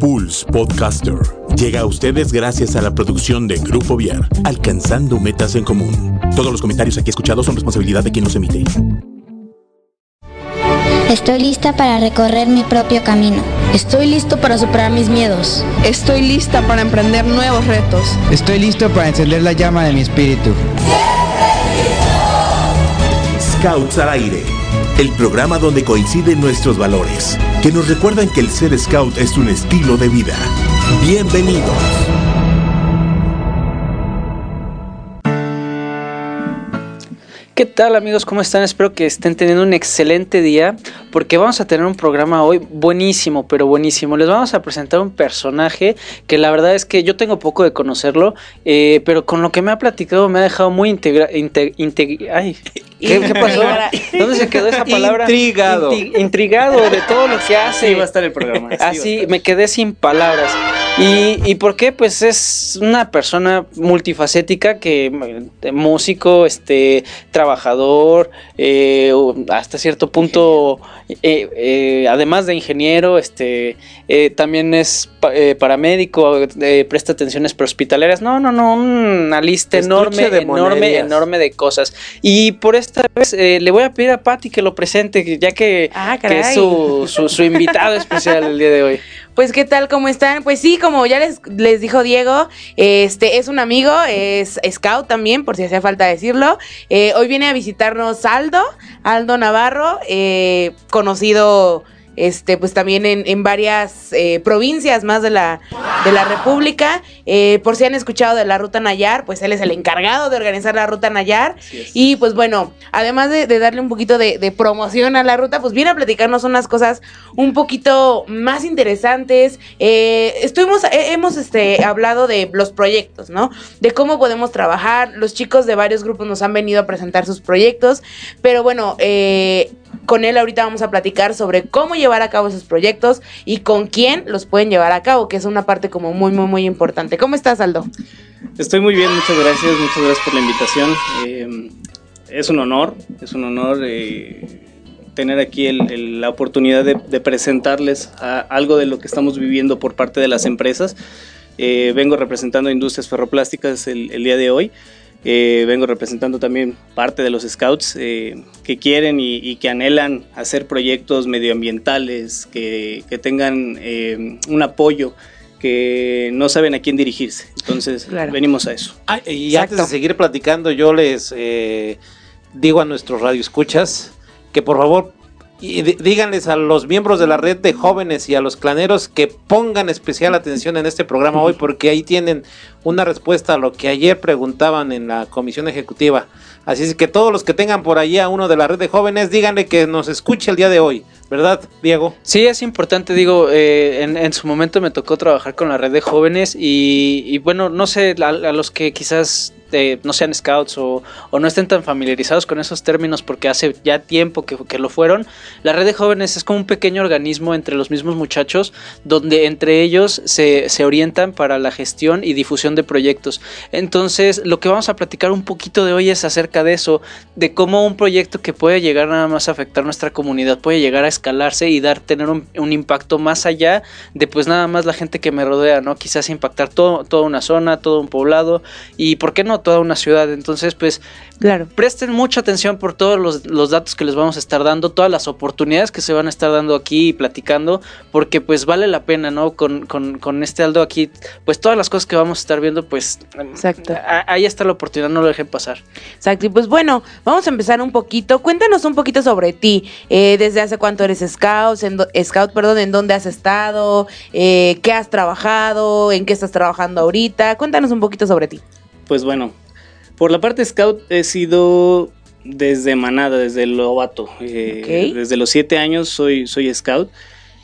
Pulse Podcaster llega a ustedes gracias a la producción de Grupo Viar, alcanzando metas en común. Todos los comentarios aquí escuchados son responsabilidad de quien los emite. Estoy lista para recorrer mi propio camino. Estoy listo para superar mis miedos. Estoy lista para emprender nuevos retos. Estoy listo para encender la llama de mi espíritu. Scouts al aire, el programa donde coinciden nuestros valores, que nos recuerdan que el ser scout es un estilo de vida. Bienvenidos. ¿Qué tal amigos? ¿Cómo están? Espero que estén teniendo un excelente día porque vamos a tener un programa hoy buenísimo, pero buenísimo. Les vamos a presentar un personaje que la verdad es que yo tengo poco de conocerlo, eh, pero con lo que me ha platicado me ha dejado muy integra... ay, ¿qué, ¿qué, pasó? ¿Dónde se quedó esa palabra? Intrigado. intrigado de todo lo que hace. Así va a estar el programa. Así, me quedé sin palabras. ¿Y, ¿Y por qué? Pues es una persona multifacética que músico, este, trabajador, eh, hasta cierto punto, eh, eh, además de ingeniero, este, eh, también es eh, paramédico, presta atenciones prehospitalarias. No, no, no, una lista enorme, enorme, enorme de cosas. Y por esta vez le voy a pedir a Patti que lo presente, ya que, Ah, que es su, su, su invitado especial el día de hoy. Pues qué tal, ¿cómo están? Pues sí, como ya les, les dijo Diego, este es un amigo, es scout también, por si hacía falta decirlo. Eh, hoy viene a visitarnos Aldo, Aldo Navarro, eh, conocido este, pues también en, en varias eh, provincias más de la, de la República. Eh, por si han escuchado de la Ruta Nayar, pues él es el encargado de organizar la Ruta Nayar. Y pues bueno, además de, de darle un poquito de, de promoción a la ruta, pues viene a platicarnos unas cosas un poquito más interesantes. Eh, estuvimos, hemos este, hablado de los proyectos, ¿no? De cómo podemos trabajar. Los chicos de varios grupos nos han venido a presentar sus proyectos. Pero bueno, eh, con él ahorita vamos a platicar sobre cómo llevar a cabo esos proyectos y con quién los pueden llevar a cabo, que es una parte como muy, muy, muy importante. ¿Cómo estás, Aldo? Estoy muy bien, muchas gracias, muchas gracias por la invitación. Eh, es un honor, es un honor eh, tener aquí la oportunidad de, presentarles algo de lo que estamos viviendo por parte de las empresas. Eh, vengo representando a Industrias Ferroplásticas el día de hoy. Eh, vengo representando también parte de los scouts eh, que quieren y, y que anhelan hacer proyectos medioambientales, que, que tengan eh, un apoyo, que no saben a quién dirigirse. Entonces, Claro. venimos a eso. Ah, y Exacto. antes de seguir platicando, yo les eh, digo a nuestros radioescuchas que por favor y díganles a los miembros de la red de jóvenes y a los claneros que pongan especial atención en este programa hoy porque ahí tienen una respuesta a lo que ayer preguntaban en la comisión ejecutiva. Así es que todos los que tengan por allí a uno de la red de jóvenes, díganle que nos escuche el día de hoy, ¿verdad, Diego? Sí, es importante, digo, eh, en, en su momento me tocó trabajar con la red de jóvenes y, y bueno, no sé, a, a los que quizás eh, no sean scouts o, no estén tan familiarizados con esos términos porque hace ya tiempo que, que lo fueron, la red de jóvenes es como un pequeño organismo entre los mismos muchachos donde entre ellos se, se orientan para la gestión y difusión de proyectos. Entonces, lo que vamos a platicar un poquito de hoy es acerca de eso, de cómo un proyecto que puede llegar nada más a afectar nuestra comunidad puede llegar a escalarse y dar, tener un, un impacto más allá de pues nada más la gente que me rodea, ¿no? Quizás impactar todo, toda una zona, todo un poblado y, ¿por qué no, toda una ciudad? Entonces, pues, Claro. presten mucha atención por todos los, los datos que les vamos a estar dando, todas las oportunidades que se van a estar dando aquí y platicando, porque pues vale la pena, ¿no? Con, con, con este Aldo aquí, pues todas las cosas que vamos a estar viendo, pues Exacto. a- ahí está la oportunidad, no lo dejen pasar. Exacto, y pues bueno, vamos a empezar un poquito. Cuéntanos un poquito sobre ti. Eh, ¿Desde hace cuánto eres scout? En do- scout, perdón, ¿en dónde has estado? Eh, ¿Qué has trabajado? ¿En qué estás trabajando ahorita? Cuéntanos un poquito sobre ti. Pues bueno, por la parte scout he sido desde manada, desde el novato. Eh. Desde los siete años soy, soy scout.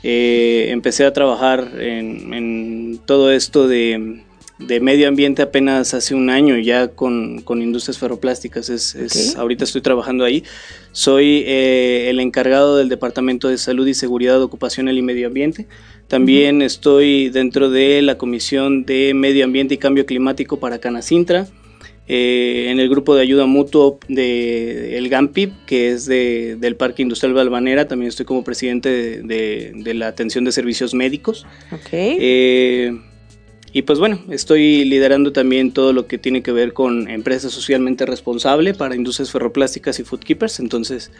Eh, empecé a trabajar en, en todo esto de, de medio ambiente apenas hace un año ya con, con industrias ferroplásticas. Es, ahorita estoy trabajando ahí. Soy eh, el encargado del Departamento de Salud y Seguridad Ocupacional y Medio Ambiente. También estoy dentro de la Comisión de Medio Ambiente y Cambio Climático para Canacintra. eh, en el grupo de ayuda mutuo de el GAMPIP, que es de, del Parque Industrial Balvanera. También estoy como presidente de, de- de la atención de servicios médicos. Ok. Eh, y pues bueno, estoy liderando también todo lo que tiene que ver con empresas socialmente responsable para industrias ferroplásticas y foodkeepers. Entonces,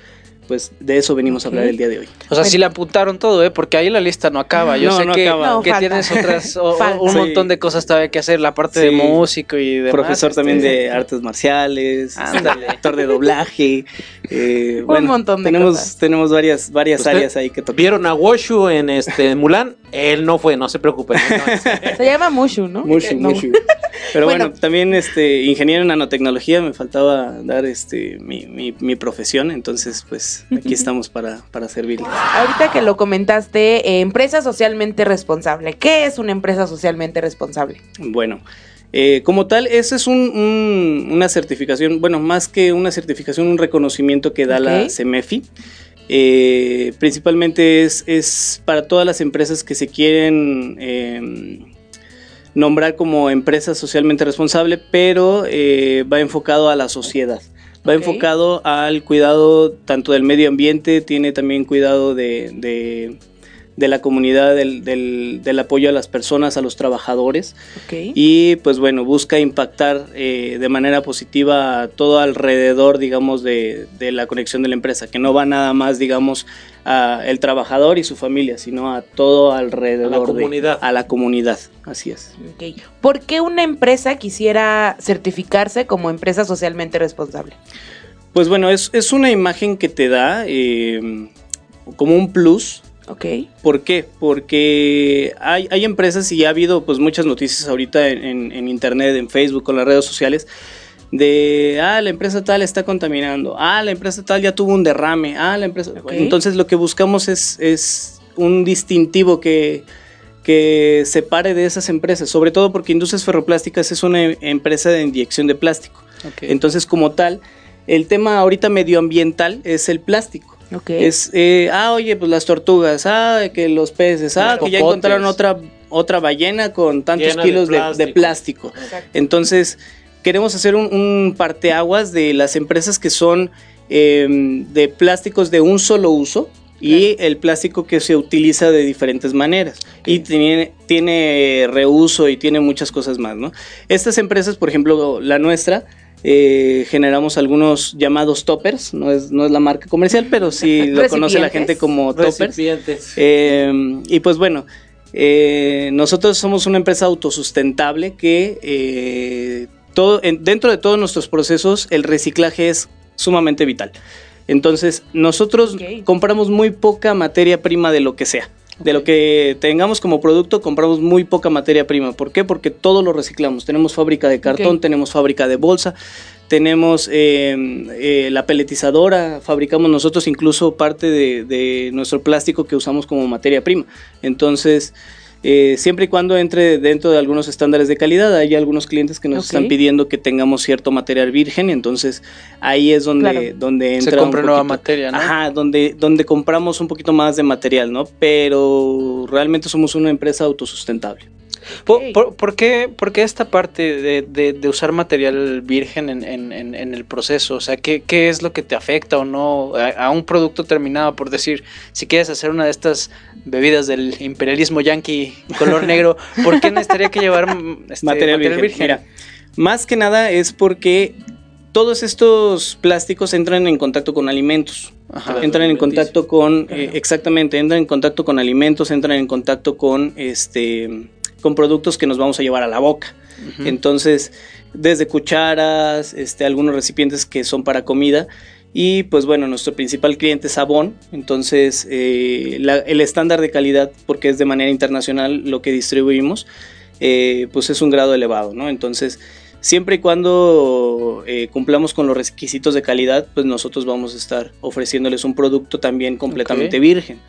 pues de eso venimos a hablar el día de hoy. O sea, sí le apuntaron todo, ¿eh? Porque ahí la lista no acaba. Yo No, sé no que, acaba. No, que tienes otras, o- un Sí. montón de cosas todavía que hacer, la parte de músico y demás. Profesor también este, de artes marciales, Ándale. actor de doblaje. eh, Un bueno, montón de tenemos, cosas. Tenemos varias, varias ¿Usted áreas ahí que tocar. ¿Vieron a Woshu en este Mulan? Él no fue, no se preocupen. Se llama Mushu, ¿no? Mushu, No. mushu. Pero bueno, Bueno. también este ingeniero en nanotecnología, me faltaba dar este mi, mi, mi profesión, entonces pues aquí estamos para, para servirle. Ahorita que lo comentaste, eh, empresa socialmente responsable. ¿Qué es una empresa socialmente responsable? Bueno, eh, como tal, esa es un- un- una certificación, bueno, más que una certificación, un reconocimiento que da la. CEMEFI. Eh, principalmente es, es para todas las empresas que se quieren eh, nombrar como empresa socialmente responsable, pero eh, va enfocado a la sociedad. Va enfocado al cuidado tanto del medio ambiente, tiene también cuidado de, de- de la comunidad, del, del- del apoyo a las personas, a los trabajadores. Y pues bueno, busca impactar eh, de manera positiva a todo alrededor, digamos, de, de la conexión de la empresa, que no va nada más, digamos, a el trabajador y su familia, sino a todo alrededor. A la de- comunidad. a la comunidad, así es. Ok. ¿Por qué una empresa quisiera certificarse como empresa socialmente responsable? Pues bueno, es, es una imagen que te da eh, como un plus. Ok. ¿Por qué? Porque hay, hay empresas y ha habido pues muchas noticias ahorita en, en- en internet, en Facebook, con las redes sociales, de, ah, la empresa tal está contaminando, ah, la empresa tal ya tuvo un derrame, ah, la empresa... Entonces lo que buscamos es, es un distintivo que, que separe de esas empresas, sobre todo porque Industrias Ferroplásticas es una empresa de inyección de plástico. Entonces como tal, el tema ahorita medioambiental es el plástico. Ok. Es, eh, ah, oye, pues las tortugas, ah, que los peces, ah, Los que ya encontraron otra, otra ballena con tantos Llena de kilos de, de plástico. plástico. Entonces, queremos hacer un, un parteaguas de las empresas que son eh, de plásticos de un solo uso y el plástico que se utiliza de diferentes maneras y tiene, tiene reuso y tiene muchas cosas más, ¿no? Estas empresas, por ejemplo, la nuestra, eh, generamos algunos llamados toppers, no es, no es la marca comercial, pero sí lo conoce la gente como toppers. Eh, y pues bueno, eh, nosotros somos una empresa autosustentable que eh, todo, en- dentro de todos nuestros procesos el reciclaje es sumamente vital. Entonces nosotros compramos muy poca materia prima de lo que sea. De lo que tengamos como producto, compramos muy poca materia prima. ¿Por qué? Porque todo lo reciclamos. Tenemos fábrica de cartón, tenemos fábrica de bolsa, tenemos eh, eh, la peletizadora, fabricamos nosotros incluso parte de, de nuestro plástico que usamos como materia prima. Entonces, eh, siempre y cuando entre dentro de algunos estándares de calidad, hay algunos clientes que nos están pidiendo que tengamos cierto material virgen, entonces ahí es donde, Claro. donde entra Se un compra nueva poquito- materia, ¿no? Ajá, donde, donde compramos un poquito más de material, ¿no? Pero realmente somos una empresa autosustentable. ¿Por, Ok. por- por qué, por qué esta parte de, de- de usar material virgen en, en- en- en el proceso? O sea, ¿qué, qué es lo que te afecta o no a, a un producto terminado? Por decir, si quieres hacer una de estas bebidas del imperialismo yanqui color negro, ¿por qué necesitaría que llevar este, material, virgen. Mira, más que nada es porque todos estos plásticos entran en contacto con alimentos. Ajá. entran en contacto con eh, exactamente entran en contacto con alimentos entran en contacto con este con productos que nos vamos a llevar a la boca entonces desde cucharas este algunos recipientes que son para comida y pues bueno nuestro principal cliente es Avon entonces eh, la- el estándar de calidad porque es de manera internacional lo que distribuimos eh, pues es un grado elevado no entonces Siempre y cuando eh, cumplamos con los requisitos de calidad, pues nosotros vamos a estar ofreciéndoles un producto también completamente virgen.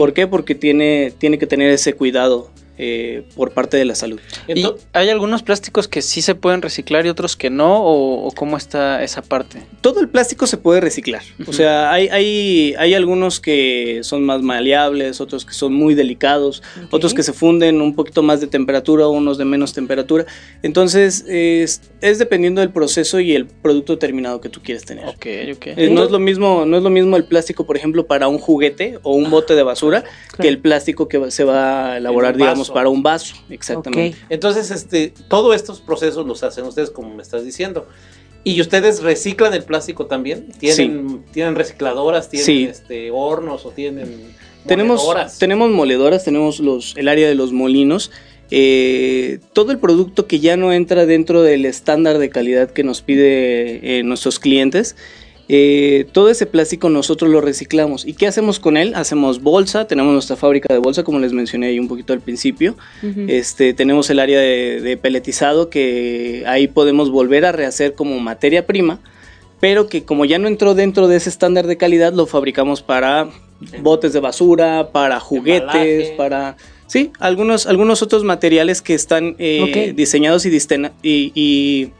¿Por qué? Porque tiene, tiene que tener ese cuidado eh, por parte de la salud. ¿Y hay algunos plásticos que sí se pueden reciclar y otros que no? ¿O, o cómo está esa parte? Todo el plástico se puede reciclar. O sea, hay, hay, hay algunos que son más maleables, otros que son muy delicados, otros que se funden un poquito más de temperatura, unos de menos temperatura. Entonces, es, es dependiendo del proceso y el producto terminado que tú quieres tener. Ok, ok. Eh, no es lo mismo, no es lo mismo el plástico, por ejemplo, para un juguete o un bote de basura que el plástico que se va a elaborar, digamos, para un vaso. Exactamente. Entonces, este, todos estos procesos los hacen ustedes, como me estás diciendo. ¿Y ustedes reciclan el plástico también? ¿Tienen, ¿tienen recicladoras? ¿Tienen Sí. este, hornos o tienen Tenemos, moledoras? tenemos moledoras, tenemos los, el área de los molinos. Eh, todo el producto que ya no entra dentro del estándar de calidad que nos pide eh, nuestros clientes, eh, todo ese plástico nosotros lo reciclamos. ¿Y qué hacemos con él? Hacemos bolsa, tenemos nuestra fábrica de bolsa, como les mencioné ahí un poquito al principio. Este, tenemos el área de, de peletizado que ahí podemos volver a rehacer como materia prima, pero que como ya no entró dentro de ese estándar de calidad, lo fabricamos para botes de basura, para juguetes, Embalaje. para... Sí, algunos, algunos otros materiales que están eh, diseñados y, distena- y, y-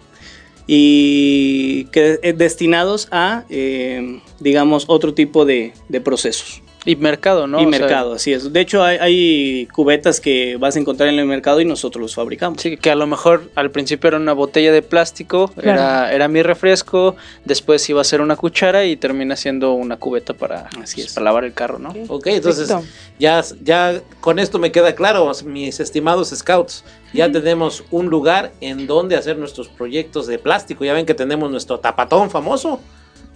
y que, eh, destinados a, eh, digamos, otro tipo de, de procesos. Y mercado, ¿no? y O sea, mercado, así es. De hecho, hay, hay cubetas que vas a encontrar en el mercado y nosotros los fabricamos. Sí, que a lo mejor al principio era una botella de plástico, Claro. era, era mi refresco, después iba a ser una cuchara y termina siendo una cubeta para, Así pues, es. para lavar el carro, ¿no? Ok, entonces Perfecto. ya, ya con esto me queda claro, mis estimados scouts, ya tenemos un lugar en donde hacer nuestros proyectos de plástico. Ya ven que tenemos nuestro tapatón famoso.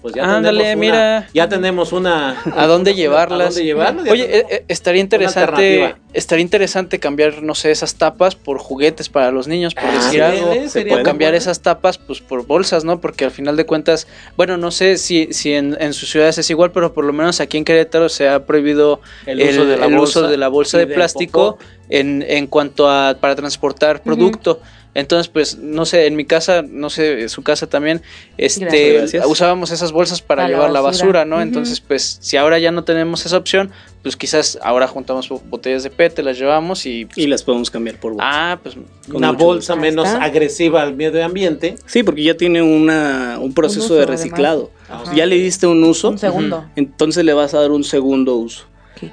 Pues ya Ándale, tenemos una- mira. ya tenemos una ¿A dónde llevarlas? ¿A dónde llevarlas? Ya Oye, eh, eh, estaría interesante, estaría interesante cambiar, no sé, esas tapas por juguetes para los niños, por Ah, decir sí, algo, o cambiar bueno. esas tapas, pues, por bolsas, ¿no? Porque al final de cuentas, bueno, no sé si, si en, en sus ciudades es igual, pero por lo menos aquí en Querétaro se ha prohibido El uso de la el bolsa uso de la bolsa y de del plástico en, en cuanto a para transportar producto. Entonces, pues, no sé, en mi casa, no sé, en su casa también, este, Gracias. Usábamos esas bolsas para, llevar la basura. basura, ¿no? Entonces, pues, si ahora ya no tenemos esa opción, pues quizás ahora juntamos bo- botellas de PET, las llevamos y... Y las podemos cambiar por bolsa. ah, pues... con una bolsa gusto. menos agresiva al medio ambiente. Sí, porque ya tiene una, un proceso uso, de reciclado. Ajá. Ya le diste un uso, Un segundo. entonces le vas a dar un segundo uso.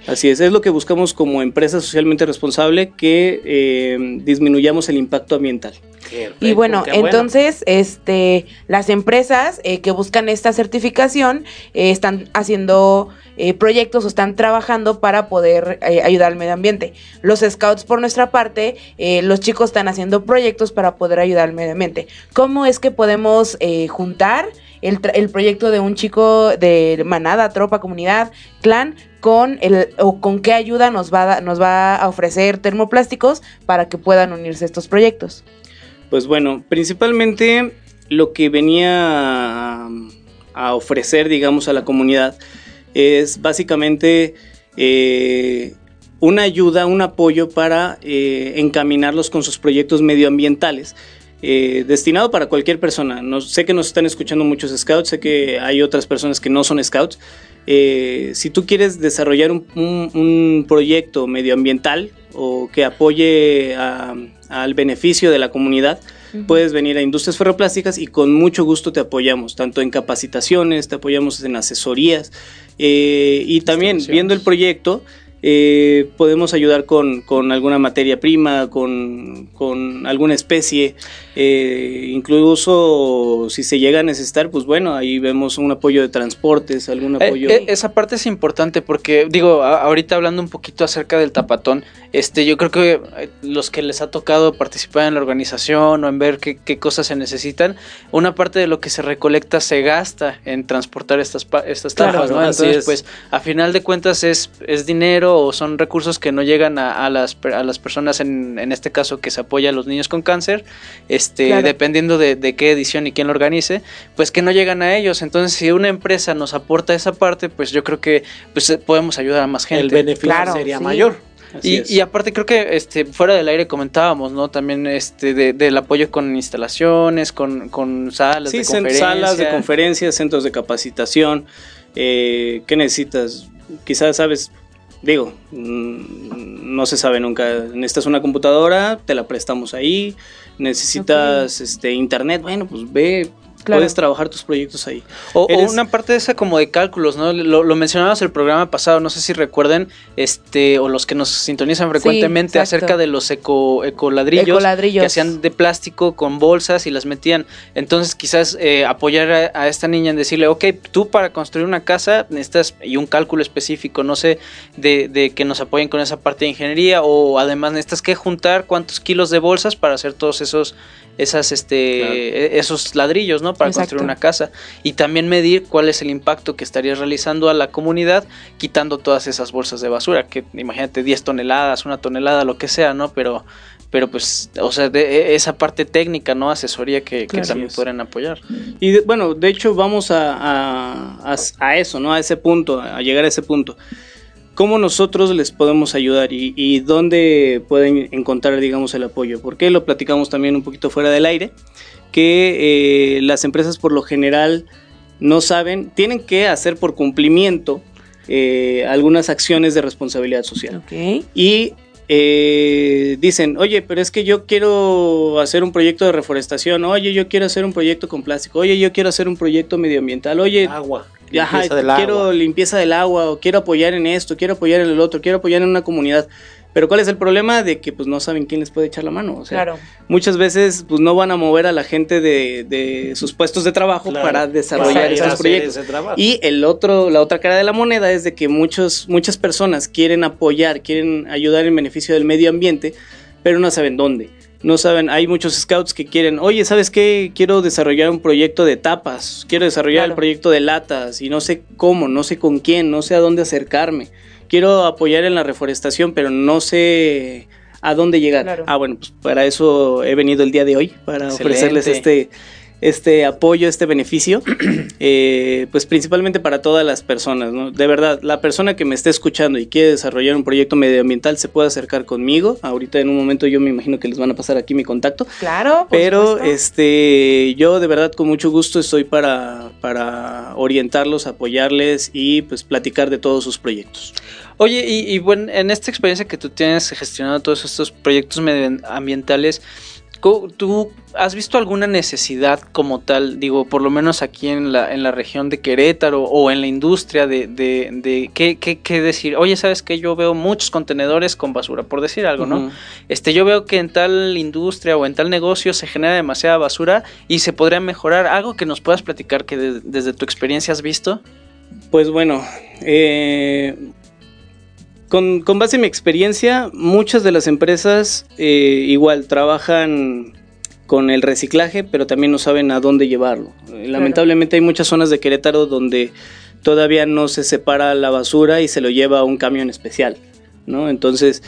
Así es, es lo que buscamos como empresa socialmente responsable, que eh, disminuyamos el impacto ambiental. Y bueno, entonces, este, las empresas eh, que buscan esta certificación eh, están haciendo eh, proyectos o están trabajando para poder eh, ayudar al medio ambiente. Los scouts, por nuestra parte, eh, los chicos están haciendo proyectos para poder ayudar al medio ambiente. ¿Cómo es que podemos eh, juntar el, el proyecto de un chico de manada, tropa, comunidad, clan? con el o con qué ayuda nos va nos va a ofrecer termoplásticos para que puedan unirse a estos proyectos. Pues bueno, principalmente lo que venía a, a ofrecer, digamos, a la comunidad es básicamente eh, una ayuda, un apoyo para eh, encaminarlos con sus proyectos medioambientales. Eh, destinado para cualquier persona. No, sé que nos están escuchando muchos scouts, sé que hay otras personas que no son scouts. Eh, si tú quieres desarrollar un, un- un proyecto medioambiental o que apoye a- al beneficio de la comunidad, puedes venir a Industrias Ferroplásticas y con mucho gusto te apoyamos, tanto en capacitaciones, te apoyamos en asesorías eh, y también viendo el proyecto. eh, podemos ayudar con, con alguna materia prima, con, con alguna especie, eh, incluso si se llega a necesitar, pues bueno, ahí vemos un apoyo de transportes, algún Eh, apoyo. eh, esa parte es importante porque, digo, a- ahorita hablando un poquito acerca del tapatón, este, yo creo que eh, los que les ha tocado participar en la organización o en ver qué, qué cosas se necesitan, una parte de lo que se recolecta se gasta en transportar estas, pa- estas Claro, tapas, ¿no? Entonces, es. pues, a final de cuentas es, es dinero o son recursos que no llegan a, a las, per- a las personas, en, en este caso, que se apoya a los niños con cáncer, este, Claro. dependiendo de, de qué edición y quién lo organice, pues que no llegan a ellos. Entonces, si una empresa nos aporta esa parte, pues yo creo que pues eh, podemos ayudar a más gente. El beneficio Claro, sería sí. mayor. Y, aparte creo que este fuera del aire comentábamos, ¿no? También este de- del apoyo con instalaciones, con, con salas Sí, de cen- conferencia. salas de conferencias, centros de capacitación. eh, ¿Qué necesitas? Quizás sabes, digo, mm, no se sabe nunca. Necesitas una computadora, te la prestamos ahí. Necesitas este internet, bueno, pues ve, Claro. puedes trabajar tus proyectos ahí. O, una parte de esa como de cálculos, ¿no? Lo, lo mencionabas el programa pasado, no sé si recuerden, este, o los que nos sintonizan frecuentemente acerca de los eco, ecoladrillos, Ecoladrillos. que hacían de plástico con bolsas y las metían. Entonces quizás eh, apoyar a, a esta niña en decirle, ok, tú para construir una casa necesitas, y un cálculo específico, no sé, de, de que nos apoyen con esa parte de ingeniería, o además necesitas que juntar cuántos kilos de bolsas para hacer todos esos esas este Claro. e- esos ladrillos, ¿no? Para Exacto. construir una casa y también medir cuál es el impacto que estarías realizando a la comunidad quitando todas esas bolsas de basura, que imagínate 10 toneladas, una tonelada, lo que sea, ¿no? Pero pero pues, o sea, de, e- esa parte técnica, ¿no? Asesoría que, también podrían apoyar. Y de- bueno, de hecho vamos a, a- a- a eso, ¿no? A ese punto, a llegar a ese punto. ¿Cómo nosotros les podemos ayudar y, y dónde pueden encontrar, digamos, el apoyo? Porque lo platicamos también un poquito fuera del aire, que eh, las empresas por lo general no saben, tienen que hacer por cumplimiento eh, algunas acciones de responsabilidad social. Ok. Y eh, dicen, oye, pero es que yo quiero hacer un proyecto de reforestación, oye, yo quiero hacer un proyecto con plástico, oye, yo quiero hacer un proyecto medioambiental, oye, Agua. Ajá, limpieza del quiero agua. limpieza del agua, o quiero apoyar en esto, quiero apoyar en el otro, quiero apoyar en una comunidad. Pero ¿cuál es el problema? De que pues no saben quién les puede echar la mano. O sea, Claro. muchas veces pues no van a mover a la gente de, de sus puestos de trabajo Claro, para desarrollar hacer proyectos. Y el otro, la otra cara de la moneda es de que muchos, muchas personas quieren apoyar, quieren ayudar en beneficio del medio ambiente, pero no saben dónde. No saben, hay muchos scouts que quieren, oye, ¿sabes qué? Quiero desarrollar un proyecto de tapas, quiero desarrollar Claro. el proyecto de latas y no sé cómo, no sé con quién, no sé a dónde acercarme. Quiero apoyar en la reforestación, pero no sé a dónde llegar. Claro. Ah, bueno, pues para eso he venido el día de hoy, para Excelente. ofrecerles este, este apoyo, este beneficio, eh, pues principalmente para todas las personas, ¿no? De verdad, la persona que me esté escuchando y quiere desarrollar un proyecto medioambiental se puede acercar conmigo. Ahorita en un momento yo me imagino que les van a pasar aquí mi contacto. Claro, Pero supuesto. este yo de verdad con mucho gusto estoy para, para orientarlos, apoyarles y pues platicar de todos sus proyectos. Oye, y, y bueno, en esta experiencia que tú tienes gestionando todos estos proyectos medioambientales, ¿tú has visto alguna necesidad como tal, digo, por lo menos aquí en la, en la región de Querétaro o en la industria de, de, de ¿qué, qué, qué decir? Oye, ¿sabes qué? Yo veo muchos contenedores con basura, por decir algo, ¿no? Este, yo veo que en tal industria o en tal negocio se genera demasiada basura y se podría mejorar. ¿Algo que nos puedas platicar que de- desde tu experiencia has visto? Pues bueno, eh, con, con base en mi experiencia, muchas de las empresas eh, igual trabajan con el reciclaje, pero también no saben a dónde llevarlo. Lamentablemente hay muchas zonas de Querétaro donde todavía no se separa la basura y se lo lleva a un camión especial, ¿no? Entonces,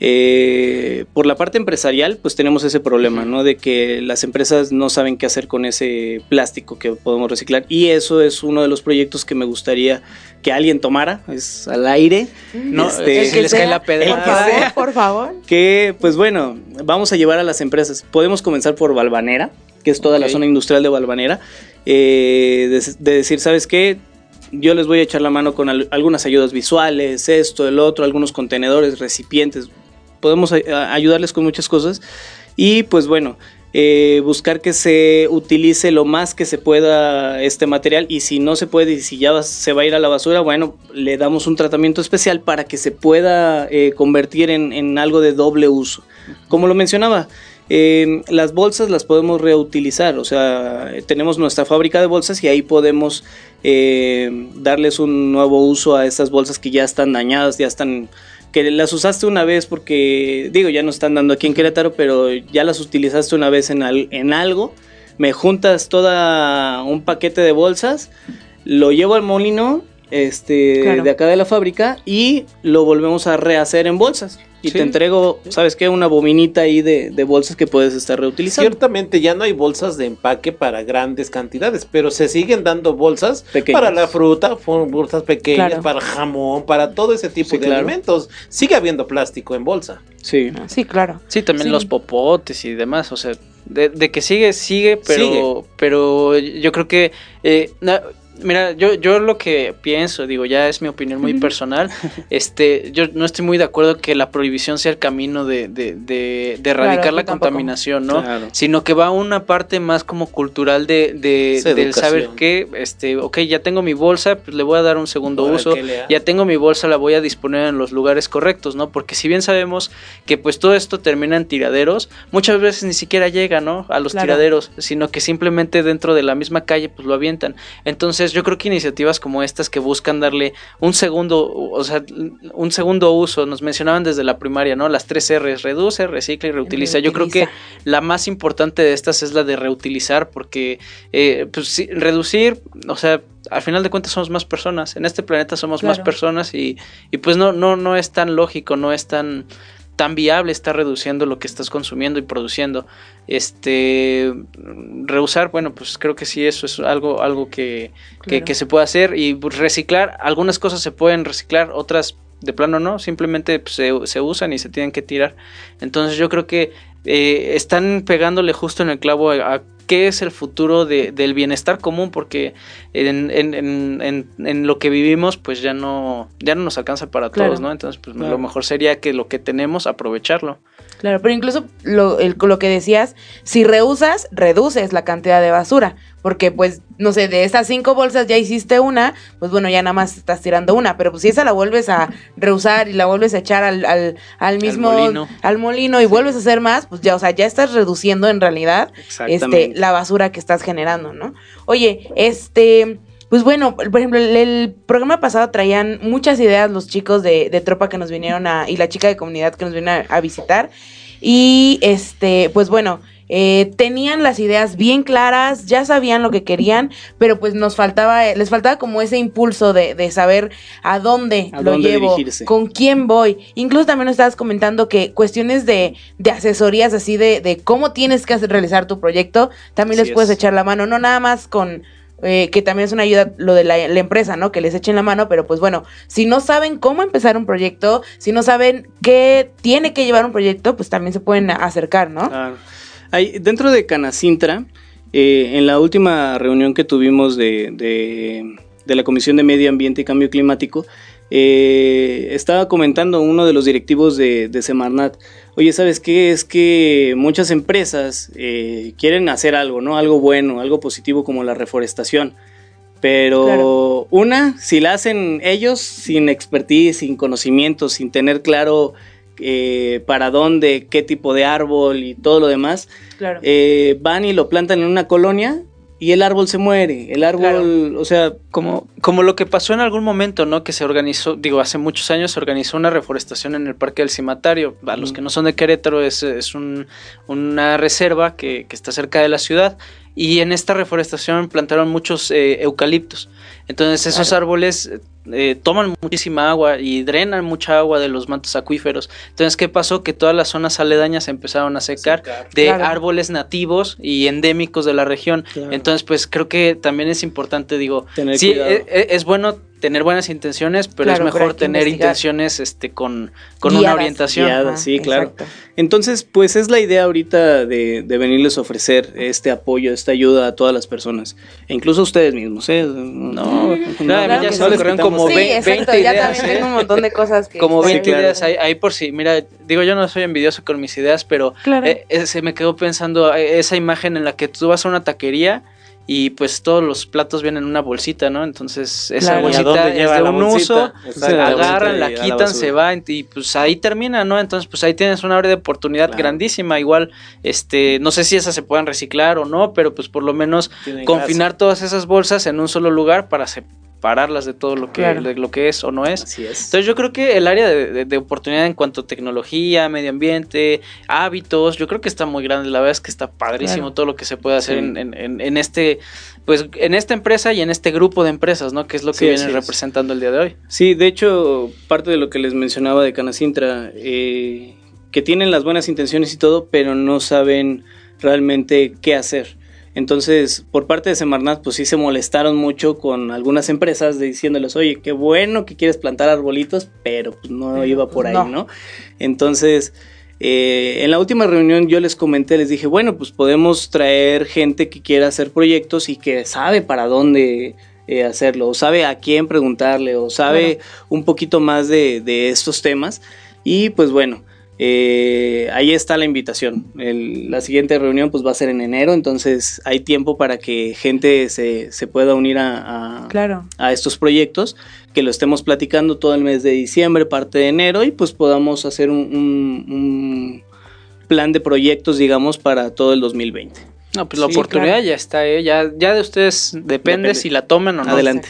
eh, por la parte empresarial, pues tenemos ese problema, ¿no? De que las empresas no saben qué hacer con ese plástico que podemos reciclar. Y eso es uno de los proyectos que me gustaría que alguien tomara, es al aire. No, Este, el que les cae la Por pedrada. favor, por favor. Que, pues bueno, vamos a llevar a las empresas. Podemos comenzar por Valvanera, que es toda la zona industrial de Valvanera. eh, de, de decir, ¿sabes qué? Yo les voy a echar la mano con al- algunas ayudas visuales, esto, el otro, algunos contenedores, recipientes. Podemos ayudarles con muchas cosas. Y pues bueno, eh, buscar que se utilice lo más que se pueda este material. Y si no se puede, y si ya se va a ir a la basura, bueno, le damos un tratamiento especial para que se pueda eh, convertir en, en algo de doble uso. Como lo mencionaba, eh, las bolsas las podemos reutilizar, o sea, tenemos nuestra fábrica de bolsas y ahí podemos eh, darles un nuevo uso a estas bolsas que ya están dañadas, ya están que las usaste una vez porque, digo, ya no están dando aquí en Querétaro, pero ya las utilizaste una vez en, al- en algo, me juntas toda un paquete de bolsas, lo llevo al molino este, Claro. de acá de la fábrica y lo volvemos a rehacer en bolsas. Y Sí. te entrego, ¿sabes qué? Una bominita ahí de, de bolsas que puedes estar reutilizando. Ciertamente ya no hay bolsas de empaque para grandes cantidades, pero se siguen dando bolsas Pequeñas. para la fruta, bolsas pequeñas, Claro. para jamón, para todo ese tipo Sí, de claro. alimentos. Sigue habiendo plástico en bolsa. Sí. Sí, claro. Sí, también Sí. los popotes y demás, o sea, de, de que sigue, sigue, pero, Sigue. pero yo creo que eh, na- Mira, yo, yo lo que pienso, digo, ya es mi opinión muy personal, este, yo no estoy muy de acuerdo que la prohibición sea el camino de, de, de, de erradicar Claro, la contaminación, ¿no? Claro. Sino que va una parte más como cultural de, de del saber que, este, ok, ya tengo mi bolsa, pues le voy a dar un segundo uso, ya tengo mi bolsa, la voy a disponer en los lugares correctos, ¿no? Porque si bien sabemos que pues todo esto termina en tiraderos, muchas veces ni siquiera llega, ¿no? A los Claro. tiraderos, sino que simplemente dentro de la misma calle pues lo avientan. Entonces yo creo que iniciativas como estas que buscan darle un segundo, o sea, un segundo uso, nos mencionaban desde la primaria, ¿no? Las tres R's, reduce, recicla y reutiliza. Yo creo que la más importante de estas es la de reutilizar, porque eh, pues sí, reducir, o sea, al final de cuentas somos más personas. En este planeta somos más personas y, y pues no, no, no es tan lógico, no es tan tan viable estar reduciendo lo que estás consumiendo y produciendo. Este reusar, bueno, pues creo que sí, eso es algo, algo que, Claro. que se puede hacer. Y pues, reciclar, algunas cosas se pueden reciclar, otras de plano no, simplemente pues, se, se usan y se tienen que tirar. Entonces yo creo que eh, están pegándole justo en el clavo a, a qué es el futuro de- del bienestar común, porque en, en- en- en- en lo que vivimos, pues ya no, ya no nos alcanza para Claro. todos, ¿no? Entonces, pues Claro. lo mejor sería que lo que tenemos, aprovecharlo. Claro, pero incluso lo, el- lo que decías, si reusas, reduces la cantidad de basura, porque pues, no sé, de esas cinco bolsas ya hiciste una, pues bueno, ya nada más estás tirando una, pero pues si esa la vuelves a reusar y la vuelves a echar al, al, al mismo, molino. al molino y vuelves a hacer más, pues ya, o sea, ya estás reduciendo en realidad este, la basura que estás generando, ¿no? Oye, este, pues bueno, por ejemplo, el, el programa pasado traían muchas ideas los chicos de, de tropa que nos vinieron a, y la chica de comunidad que nos vino a, a visitar. Y este, pues bueno, eh, tenían las ideas bien claras, ya sabían lo que querían, pero pues nos faltaba, les faltaba como ese impulso de, de saber a dónde A lo dónde llevo, dirigirse. con quién voy. Incluso también nos estabas comentando que cuestiones de, de asesorías así de, de cómo tienes que hacer- realizar tu proyecto, también Así les puedes es. echar la mano, no nada más con... eh, que también es una ayuda lo de la, la empresa, ¿no? Que les echen la mano, pero pues bueno, si no saben cómo empezar un proyecto, si no saben qué tiene que llevar un proyecto, pues también se pueden acercar, ¿no? Claro. Hay- dentro de Canacintra, eh, en la última reunión que tuvimos de, de- de la Comisión de Medio Ambiente y Cambio Climático, eh, estaba comentando uno de los directivos de, de Semarnat, oye, ¿sabes qué? Es que muchas empresas eh, quieren hacer algo, ¿no? Algo bueno, algo positivo como la reforestación. Pero Claro. una, si la hacen ellos sin expertise, sin conocimiento, sin tener claro eh, para dónde, qué tipo de árbol y todo lo demás, Claro. eh, van y lo plantan en una colonia y el árbol se muere. El árbol, o sea, Como, como lo que pasó en algún momento, ¿no? Que se organizó, digo, hace muchos años se organizó una reforestación en el Parque del Cimatario. A los que no son de Querétaro, es, es un- una reserva que, que está cerca de la ciudad. Y en esta reforestación plantaron muchos eh, eucaliptos. Entonces esos árboles eh, toman muchísima agua y drenan mucha agua de los mantos acuíferos. Entonces, ¿qué pasó? Que todas las zonas aledañas se empezaron a secar de Claro. árboles nativos y endémicos de la región. Claro. Entonces, pues creo que también es importante, digo, Tener sí, cuidado. e- es, bueno tener buenas intenciones, pero Claro, es mejor tener investigar. intenciones este, con, con una orientación. Guiadas. sí, claro. exacto. Entonces, pues es la idea ahorita de, de venirles a ofrecer este apoyo, esta ayuda a todas las personas, e incluso a ustedes mismos, ¿eh? No, no, a mí ya se sí. me ocurrieron como Sí, ve- exacto, 20 ya ideas. también ¿eh? tengo un montón de cosas que... Como Sí, 20 claro. ideas ahí, ahí por si, mira, digo yo no soy envidioso con mis ideas, pero Claro. eh, eh, se me quedó pensando eh, esa imagen en la que tú vas a una taquería y pues todos los platos vienen en una bolsita, ¿no? Entonces esa Claro. ¿Y a bolsita es de la un bolsita? uso, Exacto, se la agarran, la quitan, se va y pues ahí termina, ¿no? Entonces pues ahí tienes una área de oportunidad Claro. grandísima, igual, este, no sé si esas se puedan reciclar o no, pero pues por lo menos Tienen confinar todas esas bolsas en un solo lugar para separarlas de todo lo que, Claro. de lo que es o no es. Así es. Entonces yo creo que el área de, de- de oportunidad en cuanto a tecnología, medio ambiente, hábitos, yo creo que está muy grande. La verdad es que está padrísimo Claro. todo lo que se puede hacer Sí. en, en- este, pues, en esta empresa y en este grupo de empresas, ¿no? Que es lo que Sí, viene así es. representando el día de hoy. Sí, de hecho, parte de lo que les mencionaba de Canacintra, eh, que tienen las buenas intenciones y todo, pero no saben realmente qué hacer. Entonces, por parte de Semarnat, pues sí se molestaron mucho con algunas empresas de diciéndoles, oye, qué bueno que quieres plantar arbolitos, pero pues, no Pero, iba pues, por ahí, no. ¿no? Entonces, eh, en la última reunión yo les comenté, les dije, bueno, pues podemos traer gente que quiera hacer proyectos y que sabe para dónde eh, hacerlo, o sabe a quién preguntarle, o sabe un poquito más de, de estos temas. Y pues bueno, eh, ahí está la invitación. El- la siguiente reunión pues va a ser en enero, entonces hay tiempo para que gente se, se pueda unir a, a- Claro. a estos proyectos, que lo estemos platicando todo el mes de diciembre, parte de enero, y pues podamos hacer un, un- un plan de proyectos, digamos, para todo el 2020. No, pues la Sí, oportunidad claro. ya está, ¿eh? ya, ya de ustedes depende, Depende. si la toman o no. Adelante.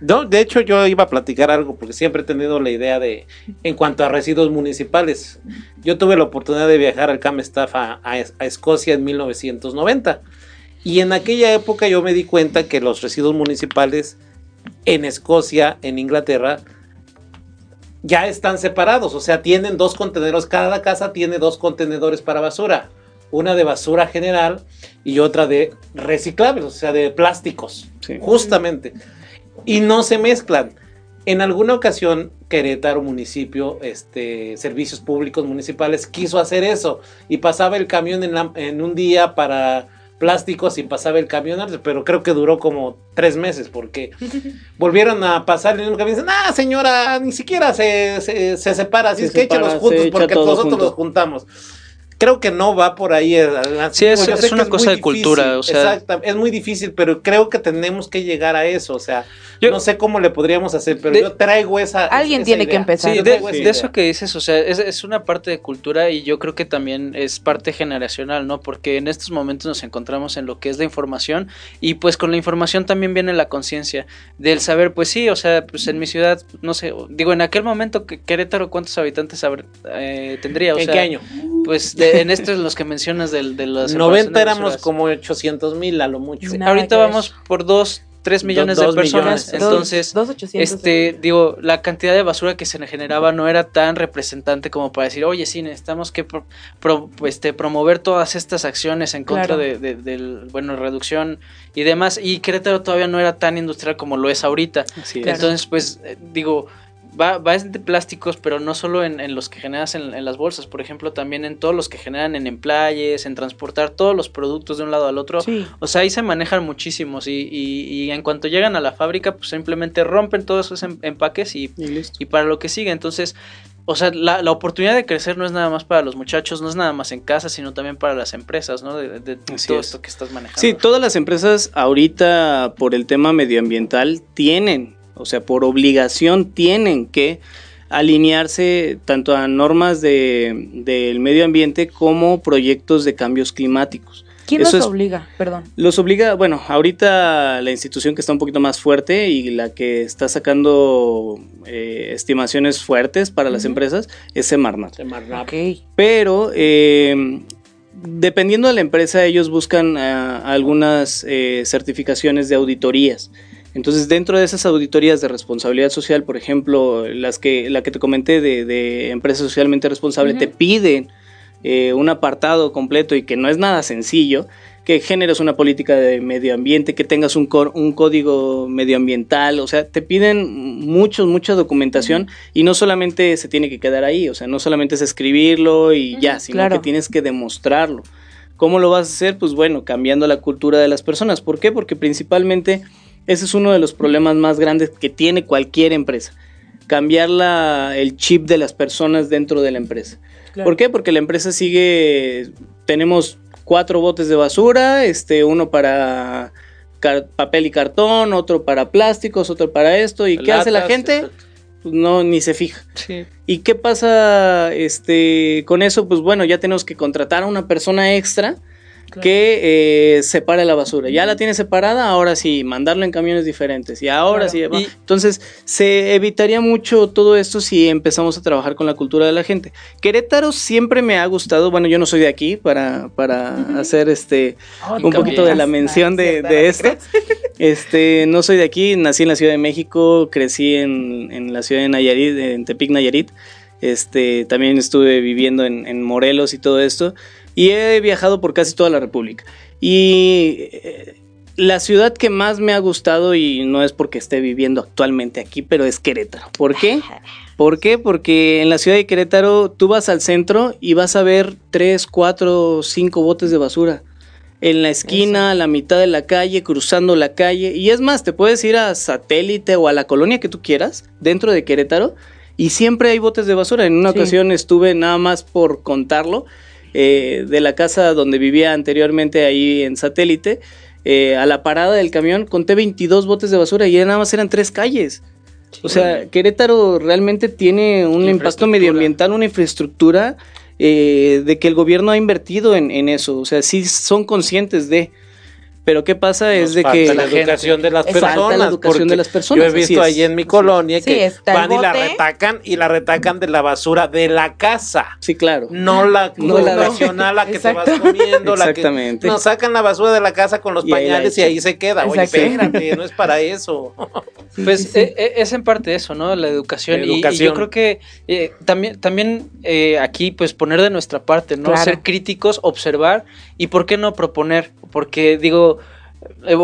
No, de hecho, yo iba a platicar algo porque siempre he tenido la idea de, en cuanto a residuos municipales, yo tuve la oportunidad de viajar al CAM Staff a, a- a Escocia en 1990 y en aquella época yo me di cuenta que los residuos municipales en Escocia, en Inglaterra, ya están separados, o sea, tienen dos contenedores, cada casa tiene dos contenedores para basura, una de basura general y otra de reciclables, o sea, de plásticos, Sí. justamente, y no se mezclan. En alguna ocasión, Querétaro municipio, este, servicios públicos municipales quiso hacer eso y pasaba el camión en, la- en un día para plásticos y pasaba el camión, pero creo que duró como tres meses porque volvieron a pasar en un camión y dicen, ah señora, ni siquiera se, se, se separa, así Se es que separa, échelos juntos echa porque nosotros junto". los juntamos. Creo que no va por ahí. eh, Sí, es- una cosa de difícil, cultura, o sea- Exacta, es muy difícil, pero creo que tenemos que llegar a eso, o sea, Yo- no sé cómo le podríamos hacer, pero De- yo traigo esa Alguien esa tiene que empezar. Sí, de, eso que dices, o sea, es, es una parte de cultura y yo creo que también es parte generacional, ¿no? Porque en estos momentos nos encontramos en lo que es la información y pues con la información también viene la conciencia del saber, pues sí, o sea, pues en mi ciudad, no sé, digo, en aquel momento, que Querétaro, ¿cuántos habitantes habrá- eh, tendría? O ¿En sea, qué año? Pues de- en estos los que mencionas del, de las 90 separaciones de éramos como 800 mil a lo mucho. Sí. Ahorita vamos por dos, tres millones dos de personas, millones. entonces... Dos. Este, digo, la cantidad de basura que se generaba no era tan representante como para decir, oye, sí, necesitamos que pro- pro- este, promover todas estas acciones en contra Claro. de, de- del, bueno, reducción y demás. Y Querétaro todavía no era tan industrial como lo es ahorita. Así es. Entonces, pues, eh, digo, va, va de plásticos, pero no solo en, en los que generas en, en las bolsas, por ejemplo, también en todos los que generan en emplayes, en transportar todos los productos de un lado al otro. Sí. O sea, ahí se manejan muchísimos y, y- y en cuanto llegan a la fábrica, pues simplemente rompen todos esos em- empaques y, Y listo. y para lo que sigue. Entonces, o sea, la, la oportunidad de crecer no es nada más para los muchachos, no es nada más en casa, sino también para las empresas, ¿no? De, de- todo es. esto que estás manejando. Sí, todas las empresas ahorita por el tema medioambiental tienen, o sea, por obligación tienen que alinearse tanto a normas de, del medio ambiente como proyectos de cambios climáticos. ¿Quién Eso es- obliga? Perdón. Los obliga, bueno, ahorita la institución que está un poquito más fuerte y la que está sacando eh, estimaciones fuertes para las empresas es Semarnat. Semarnat. Ok. Pero eh, dependiendo de la empresa, ellos buscan ah, algunas eh, certificaciones de auditorías. Entonces, dentro de esas auditorías de responsabilidad social, por ejemplo, las que, la que te comenté de, de empresa socialmente responsable, te piden eh, un apartado completo y que no es nada sencillo, que generes una política de medio ambiente, que tengas un, código medioambiental, o sea, te piden mucho, mucha documentación y no solamente se tiene que quedar ahí, o sea, no solamente es escribirlo y ya, sino claro. que tienes que demostrarlo. ¿Cómo lo vas a hacer? Pues bueno, cambiando la cultura de las personas. ¿Por qué? Porque principalmente ese es uno de los problemas más grandes que tiene cualquier empresa. Cambiar la- el chip de las personas dentro de la empresa. ¿Por qué? Porque la empresa sigue, tenemos cuatro botes de basura, este, uno para papel y cartón, otro para plásticos, otro para esto. ¿Y qué hace la gente? Pues no, ni se fija. Sí. ¿Y qué pasa este, con eso? Pues bueno, ya tenemos que contratar a una persona extra que eh, separe la basura. Ya la tiene separada, ahora sí, mandarlo en camiones diferentes. Y ahora Claro. sí. Y- Entonces, se evitaría mucho todo esto si empezamos a trabajar con la cultura de la gente. Querétaro siempre me ha gustado. Bueno, yo no soy de aquí para, para hacer este un Nunca poquito de la mención Ah, de, esto. Este, no soy de aquí, nací en la Ciudad de México, crecí en, en la ciudad de Nayarit, en Tepic, Nayarit. Este, también estuve viviendo en, en Morelos y todo esto. Y he viajado por casi toda la República. Y eh, la ciudad que más me ha gustado, y no es porque esté viviendo actualmente aquí, pero es Querétaro. ¿Por qué? ¿Por qué? Porque en la ciudad de Querétaro tú vas al centro y vas a ver tres, cuatro, cinco botes de basura. en la esquina, a la mitad de la calle, cruzando la calle. Y es más, te puedes ir a satélite o a la colonia que tú quieras, dentro de Querétaro, y siempre hay botes de basura. En una Sí. ocasión estuve nada más por contarlo, eh, de la casa donde vivía anteriormente ahí en satélite. eh, a la parada del camión conté 22 botes de basura y ya nada más eran tres calles. O sea, Querétaro realmente tiene un impacto medioambiental, una infraestructura eh, de que el gobierno ha invertido en, en eso. O sea, sí son conscientes de. Pero ¿qué pasa? es de falta que la educación de las Falta la personas. educación de las personas, Yo he visto ahí en mi colonia Sí, que van y la retacan y la retacan de la basura de la casa. Sí, claro. No la No la- la que te vas comiendo, la que Exactamente. nos sacan la basura de la casa con los Y ahí la pañales y ahí se queda. Oye, espérate, no es para eso. Sí, Pues sí, sí. eh, eh, es en parte eso, ¿no? La educación. La Y- yo creo que eh, también, también eh, aquí, pues poner de nuestra parte, ¿no? Claro. Ser críticos, observar y por qué no proponer. Porque digo,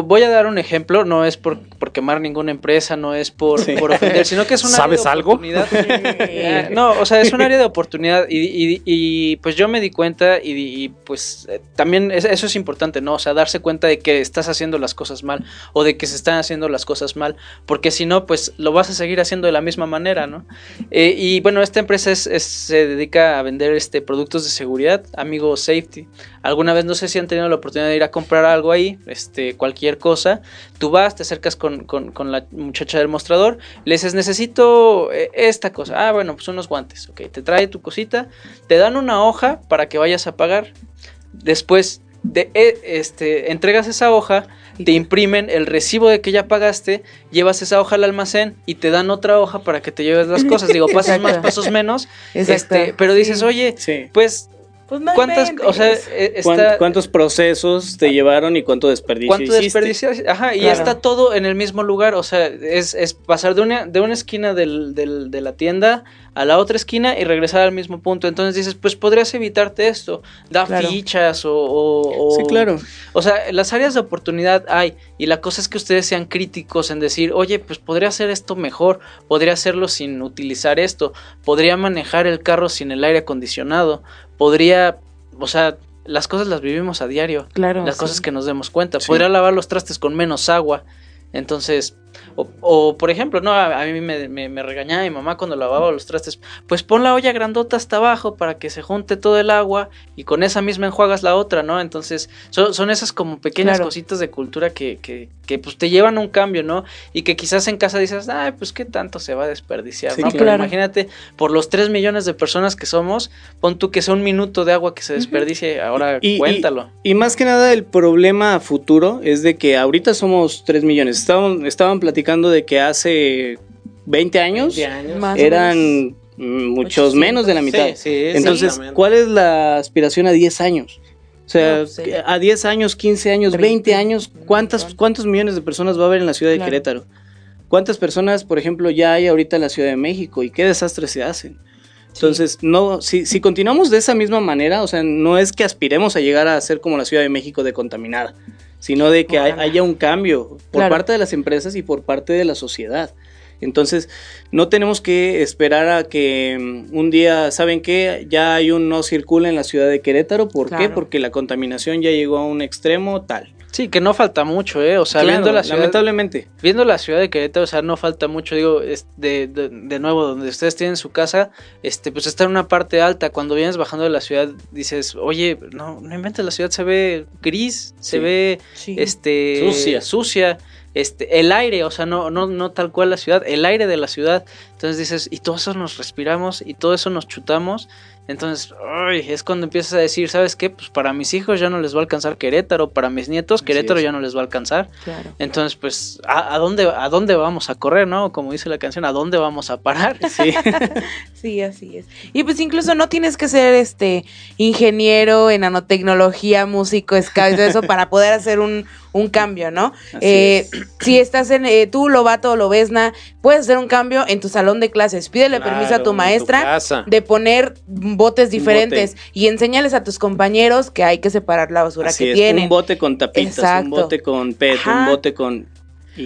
voy a dar un ejemplo, no es por, por quemar ninguna empresa, no es por, Sí. por ofender, sino que es un ¿Sabes área de algo? oportunidad. Eh, no, o sea, es un área de oportunidad y, y- y, pues yo me di cuenta y, y, pues eh, también es- eso es importante, ¿no? O sea, darse cuenta de que estás haciendo las cosas mal o de que se están haciendo las cosas mal, porque si no, pues lo vas a seguir haciendo de la misma manera, ¿no? Eh, y bueno, esta empresa es- es- se dedica a vender este, productos de seguridad, amigo Safety. Alguna vez no sé si han tenido la oportunidad de ir a comprar algo ahí, este, cualquier cosa, tú vas, te acercas con, con- con la muchacha del mostrador, le dices, necesito eh, esta cosa. Ah, bueno, pues unos guantes. Ok, te trae tu cosita, te dan una hoja para que vayas a pagar. Después de, eh, este, entregas esa hoja, te imprimen el recibo de que ya pagaste, llevas esa hoja al almacén y te dan otra hoja para que te lleves las cosas. Digo, pasas más, pasos menos. Exacto. Este, pero dices, Sí. oye, Sí. pues, Pues no ¿cuántas, o sea, eh, ¿Cuán- está, ¿Cuántos procesos te llevaron y cuánto desperdicio ¿Cuánto hiciste? desperdicias? Ajá, y Claro. está todo en el mismo lugar. O sea, es, es pasar de una, de una esquina del, del- de la tienda a la otra esquina y regresar al mismo punto. Entonces dices, pues podrías evitarte esto. Da Claro. fichas o, o- o- Sí, claro. O sea, las áreas de oportunidad hay. Y la cosa es que ustedes sean críticos en decir, oye, pues podría hacer esto mejor. Podría hacerlo sin utilizar esto. Podría manejar el carro sin el aire acondicionado. Podría, o sea, las cosas las vivimos a diario Claro. las sí. cosas que nos demos cuenta. Sí. Podría lavar los trastes con menos agua. Entonces, o, o, por ejemplo, no, a, a mí me, me- me regañaba mi mamá cuando lavaba los trastes. Pues pon la olla grandota hasta abajo para que se junte todo el agua y con esa misma enjuagas la otra, ¿no? Entonces, son, son esas como pequeñas Claro. cositas de cultura que, que, que, pues te llevan a un cambio, ¿no? Y que quizás en casa dices, ay, pues qué tanto se va a desperdiciar, Sí, ¿no? claro. Pero imagínate, por los 3 millones de personas que somos, pon tú que sea un minuto de agua que se desperdicie, ahora Y- cuéntalo. Y más que nada el problema futuro es de que ahorita somos 3 millones. Estaban, estaban platicando de que hace 20 años, 20 años. Más o eran menos. mm, muchos menos de la mitad. Sí, sí, Entonces. ¿cuál es la aspiración a 10 años? O sea, No, sí. a 10 años, 15 años, 30, 20 años, ¿cuántas. ¿cuántos millones de personas va a haber en la ciudad de Claro. Querétaro? ¿Cuántas personas, por ejemplo, ya hay ahorita en la Ciudad de México y qué desastres se hacen? Entonces, no, si, si continuamos de esa misma manera, o sea, no es que aspiremos a llegar a ser como la Ciudad de México de contaminada, sino de que hay- haya un cambio por Claro. parte de las empresas y por parte de la sociedad. Entonces, no tenemos que esperar a que mm, un día, ¿saben qué? Ya hay un no circula en la ciudad de Querétaro. ¿Por qué? Porque la contaminación ya llegó a un extremo tal. Sí, que no falta mucho, ¿eh? O sea, Claro, viendo la ciudad, lamentablemente. viendo la ciudad de Querétaro, o sea, no falta mucho, digo, es de, de, de nuevo, donde ustedes tienen su casa, este, pues está en una parte alta, cuando vienes bajando de la ciudad, dices, oye, no, no inventes, la ciudad se ve gris, se Sí. ve, Sí. este, Sucia. sucia, este, el aire, o sea, no, no, no tal cual la ciudad, el aire de la ciudad, entonces dices, y todo eso nos respiramos, y todo eso nos chutamos, entonces, ay, es cuando empiezas a decir, ¿sabes qué? Pues para mis hijos ya no les va a alcanzar Querétaro, para mis nietos Así Querétaro es. ya no les va a alcanzar. Claro. Entonces, pues, ¿a, a dónde, ¿a dónde vamos a correr, no? Como dice la canción, ¿a dónde vamos a parar? Sí. Sí, así es. Y pues incluso no tienes que ser este ingeniero en nanotecnología, músico, scout eso para poder hacer un, un cambio, ¿no? Eh, es. si estás en eh, tú, Lobato o Lobesna, puedes hacer un cambio en tu salón de clases. Pídele Claro, permiso a tu maestra de poner botes diferentes bote. y enséñales a tus compañeros que hay que separar la basura Así que es, tienen. Un bote con tapitas, Exacto. un bote con PET, Ajá. un bote con...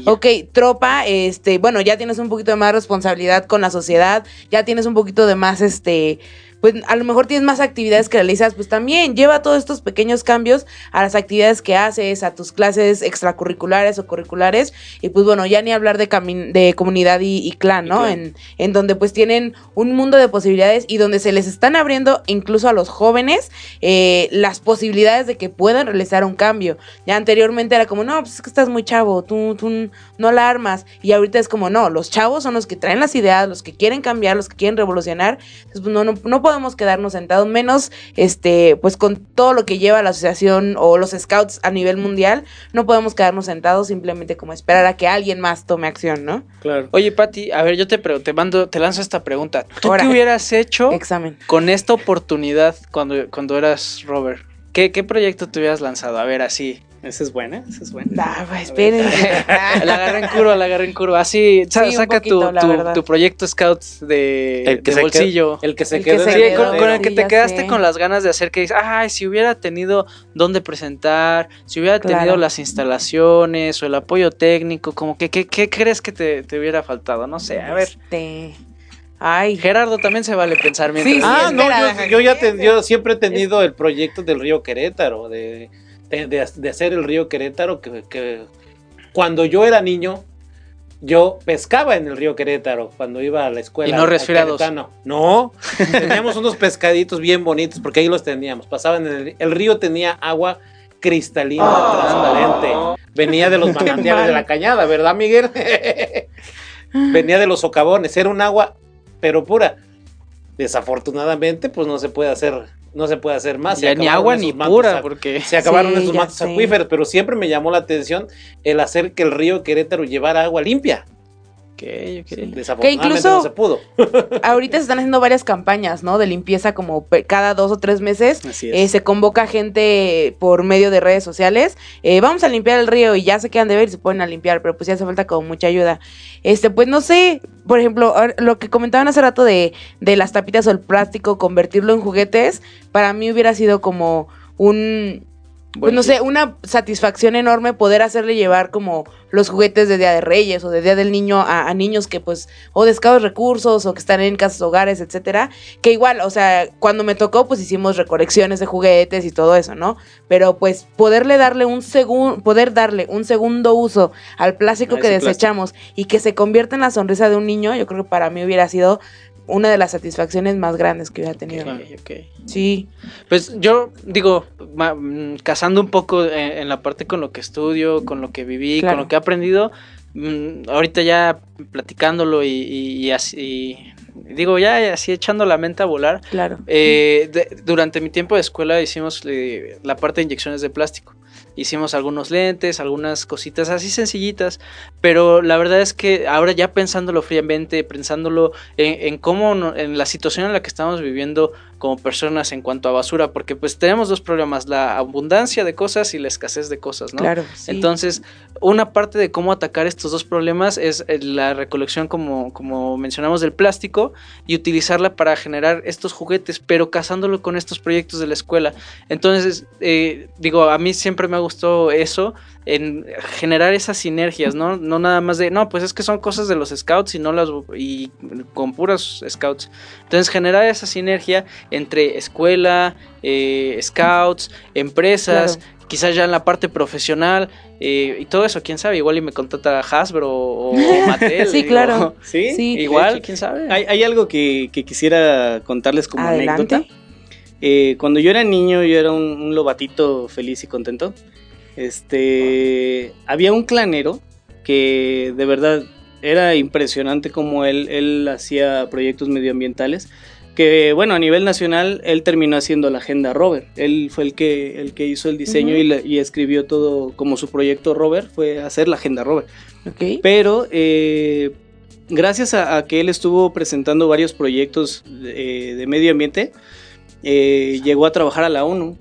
Ok, tropa, este, bueno, ya tienes un poquito de más responsabilidad con la sociedad, ya tienes un poquito de más, este, pues a lo mejor tienes más actividades que realizas, pues también lleva todos estos pequeños cambios a las actividades que haces, a tus clases extracurriculares o curriculares, y pues bueno, ya ni hablar de, de comunidad y, clan, ¿no? En, en donde pues tienen un mundo de posibilidades y donde se les están abriendo incluso a los jóvenes eh, las posibilidades de que puedan realizar un cambio. Ya anteriormente era como, no, pues es que estás muy chavo, tú, tú no la armas, y ahorita es como, no, los chavos son los que traen las ideas, los que quieren cambiar, los que quieren revolucionar, entonces pues no, no, no podemos podemos quedarnos sentados, menos este, pues con todo lo que lleva la asociación o los scouts a nivel mundial, no podemos quedarnos sentados simplemente como esperar a que alguien más tome acción, ¿no? Claro. Oye, Pati, a ver, yo te, te mando, te lanzo esta pregunta. ¿Tú qué hubieras hecho Examen. con esta oportunidad cuando, cuando eras Robert? ¿Qué, ¿Qué proyecto te hubieras lanzado? A ver, así. Esa es buena, esa es buena. Ah, pues, esperen. la agarré en curva, la agarré en curva. Así, saca tu, tu, proyecto Scouts de, el que bolsillo. el que se quedó. sí, con, el que te quedaste con las ganas de hacer que dices, ay, si hubiera tenido dónde presentar, si hubiera tenido las instalaciones o el apoyo técnico, como que, ¿qué, qué crees que te, te, hubiera faltado? No sé, a ver. Este... Ay. Gerardo también se vale pensar mientras. Sí, ah, no, yo, yo ya yo siempre he tenido el proyecto del río Querétaro, de de, hacer el río Querétaro, que, cuando yo era niño, yo pescaba en el río Querétaro cuando iba a la escuela. ¿Y no resfriados? No, teníamos unos pescaditos bien bonitos porque ahí los teníamos. Pasaban en el, río tenía agua cristalina, oh. transparente. Venía de los manantiales de la cañada, ¿verdad, Miguel? Venía de los socavones, era un agua, pero pura. Desafortunadamente, pues no se puede hacer no se puede hacer más. Ya ni agua ni pura, porque se acabaron esos mantos acuíferos, pero siempre me llamó la atención el hacer que el río Querétaro llevara agua limpia. Que incluso no se pudo. ahorita se están haciendo varias campañas, ¿no? De limpieza como cada dos o tres meses. Eh, se convoca gente por medio de redes sociales. Eh, vamos a limpiar el río y ya se quedan de ver y se pueden a limpiar, pero pues ya hace falta como mucha ayuda. Este, pues no sé, por ejemplo, lo que comentaban hace rato de, de las tapitas o el plástico, convertirlo en juguetes, para mí hubiera sido como un pues no sé, una satisfacción enorme poder hacerle llevar como los juguetes de Día de Reyes o de Día del Niño a, niños que pues o de escasos recursos o que están en casas hogares, etcétera, que igual, o sea, cuando me tocó pues hicimos recolecciones de juguetes y todo eso, ¿no? Pero pues poderle darle un segundo poder darle un segundo uso al plástico que desechamos y que se convierta en la sonrisa de un niño, yo creo que para mí hubiera sido una de las satisfacciones más grandes que hubiera tenido. Sí. Pues yo digo, mm, casando un poco en, la parte con lo que estudio, con lo que viví, con lo que he aprendido, mm, ahorita ya platicándolo y, así, digo, ya así echando la mente a volar. Claro. Eh, durante mi tiempo de escuela hicimos eh, la parte de inyecciones de plástico. Hicimos algunos lentes, algunas cositas así sencillitas, pero la verdad es que ahora ya pensándolo fríamente, pensándolo en, cómo, en la situación en la que estamos viviendo como personas en cuanto a basura, porque pues tenemos dos problemas, la abundancia de cosas y la escasez de cosas, ¿no? Claro. Entonces, una parte de cómo atacar estos dos problemas es eh, la recolección, como, como mencionamos, del plástico y utilizarla para generar estos juguetes, pero casándolo con estos proyectos de la escuela. Entonces, eh, digo, a mí siempre me ha gustado eso, en generar esas sinergias, ¿no? No nada más de, no, pues es que son cosas de los scouts y no las, y con puros scouts. Entonces, generar esa sinergia entre escuela, eh, scouts, empresas, quizás ya en la parte profesional eh, y todo eso, quién sabe, igual y me contrata Hasbro o Mattel. sí, claro. ¿Sí? Igual, quién sabe. Hay, algo que, quisiera contarles como anécdota. Eh, cuando yo era niño, yo era un, lobatito feliz y contento. Este, había un clanero que de verdad era impresionante como él, él hacía proyectos medioambientales que bueno, a nivel nacional él terminó haciendo la agenda Robert. Él fue el que, el que hizo el diseño y, escribió todo como su proyecto Robert, fue hacer la agenda Robert. Pero eh, gracias a, que él estuvo presentando varios proyectos de, eh, medio ambiente, eh, llegó a trabajar a la ONU.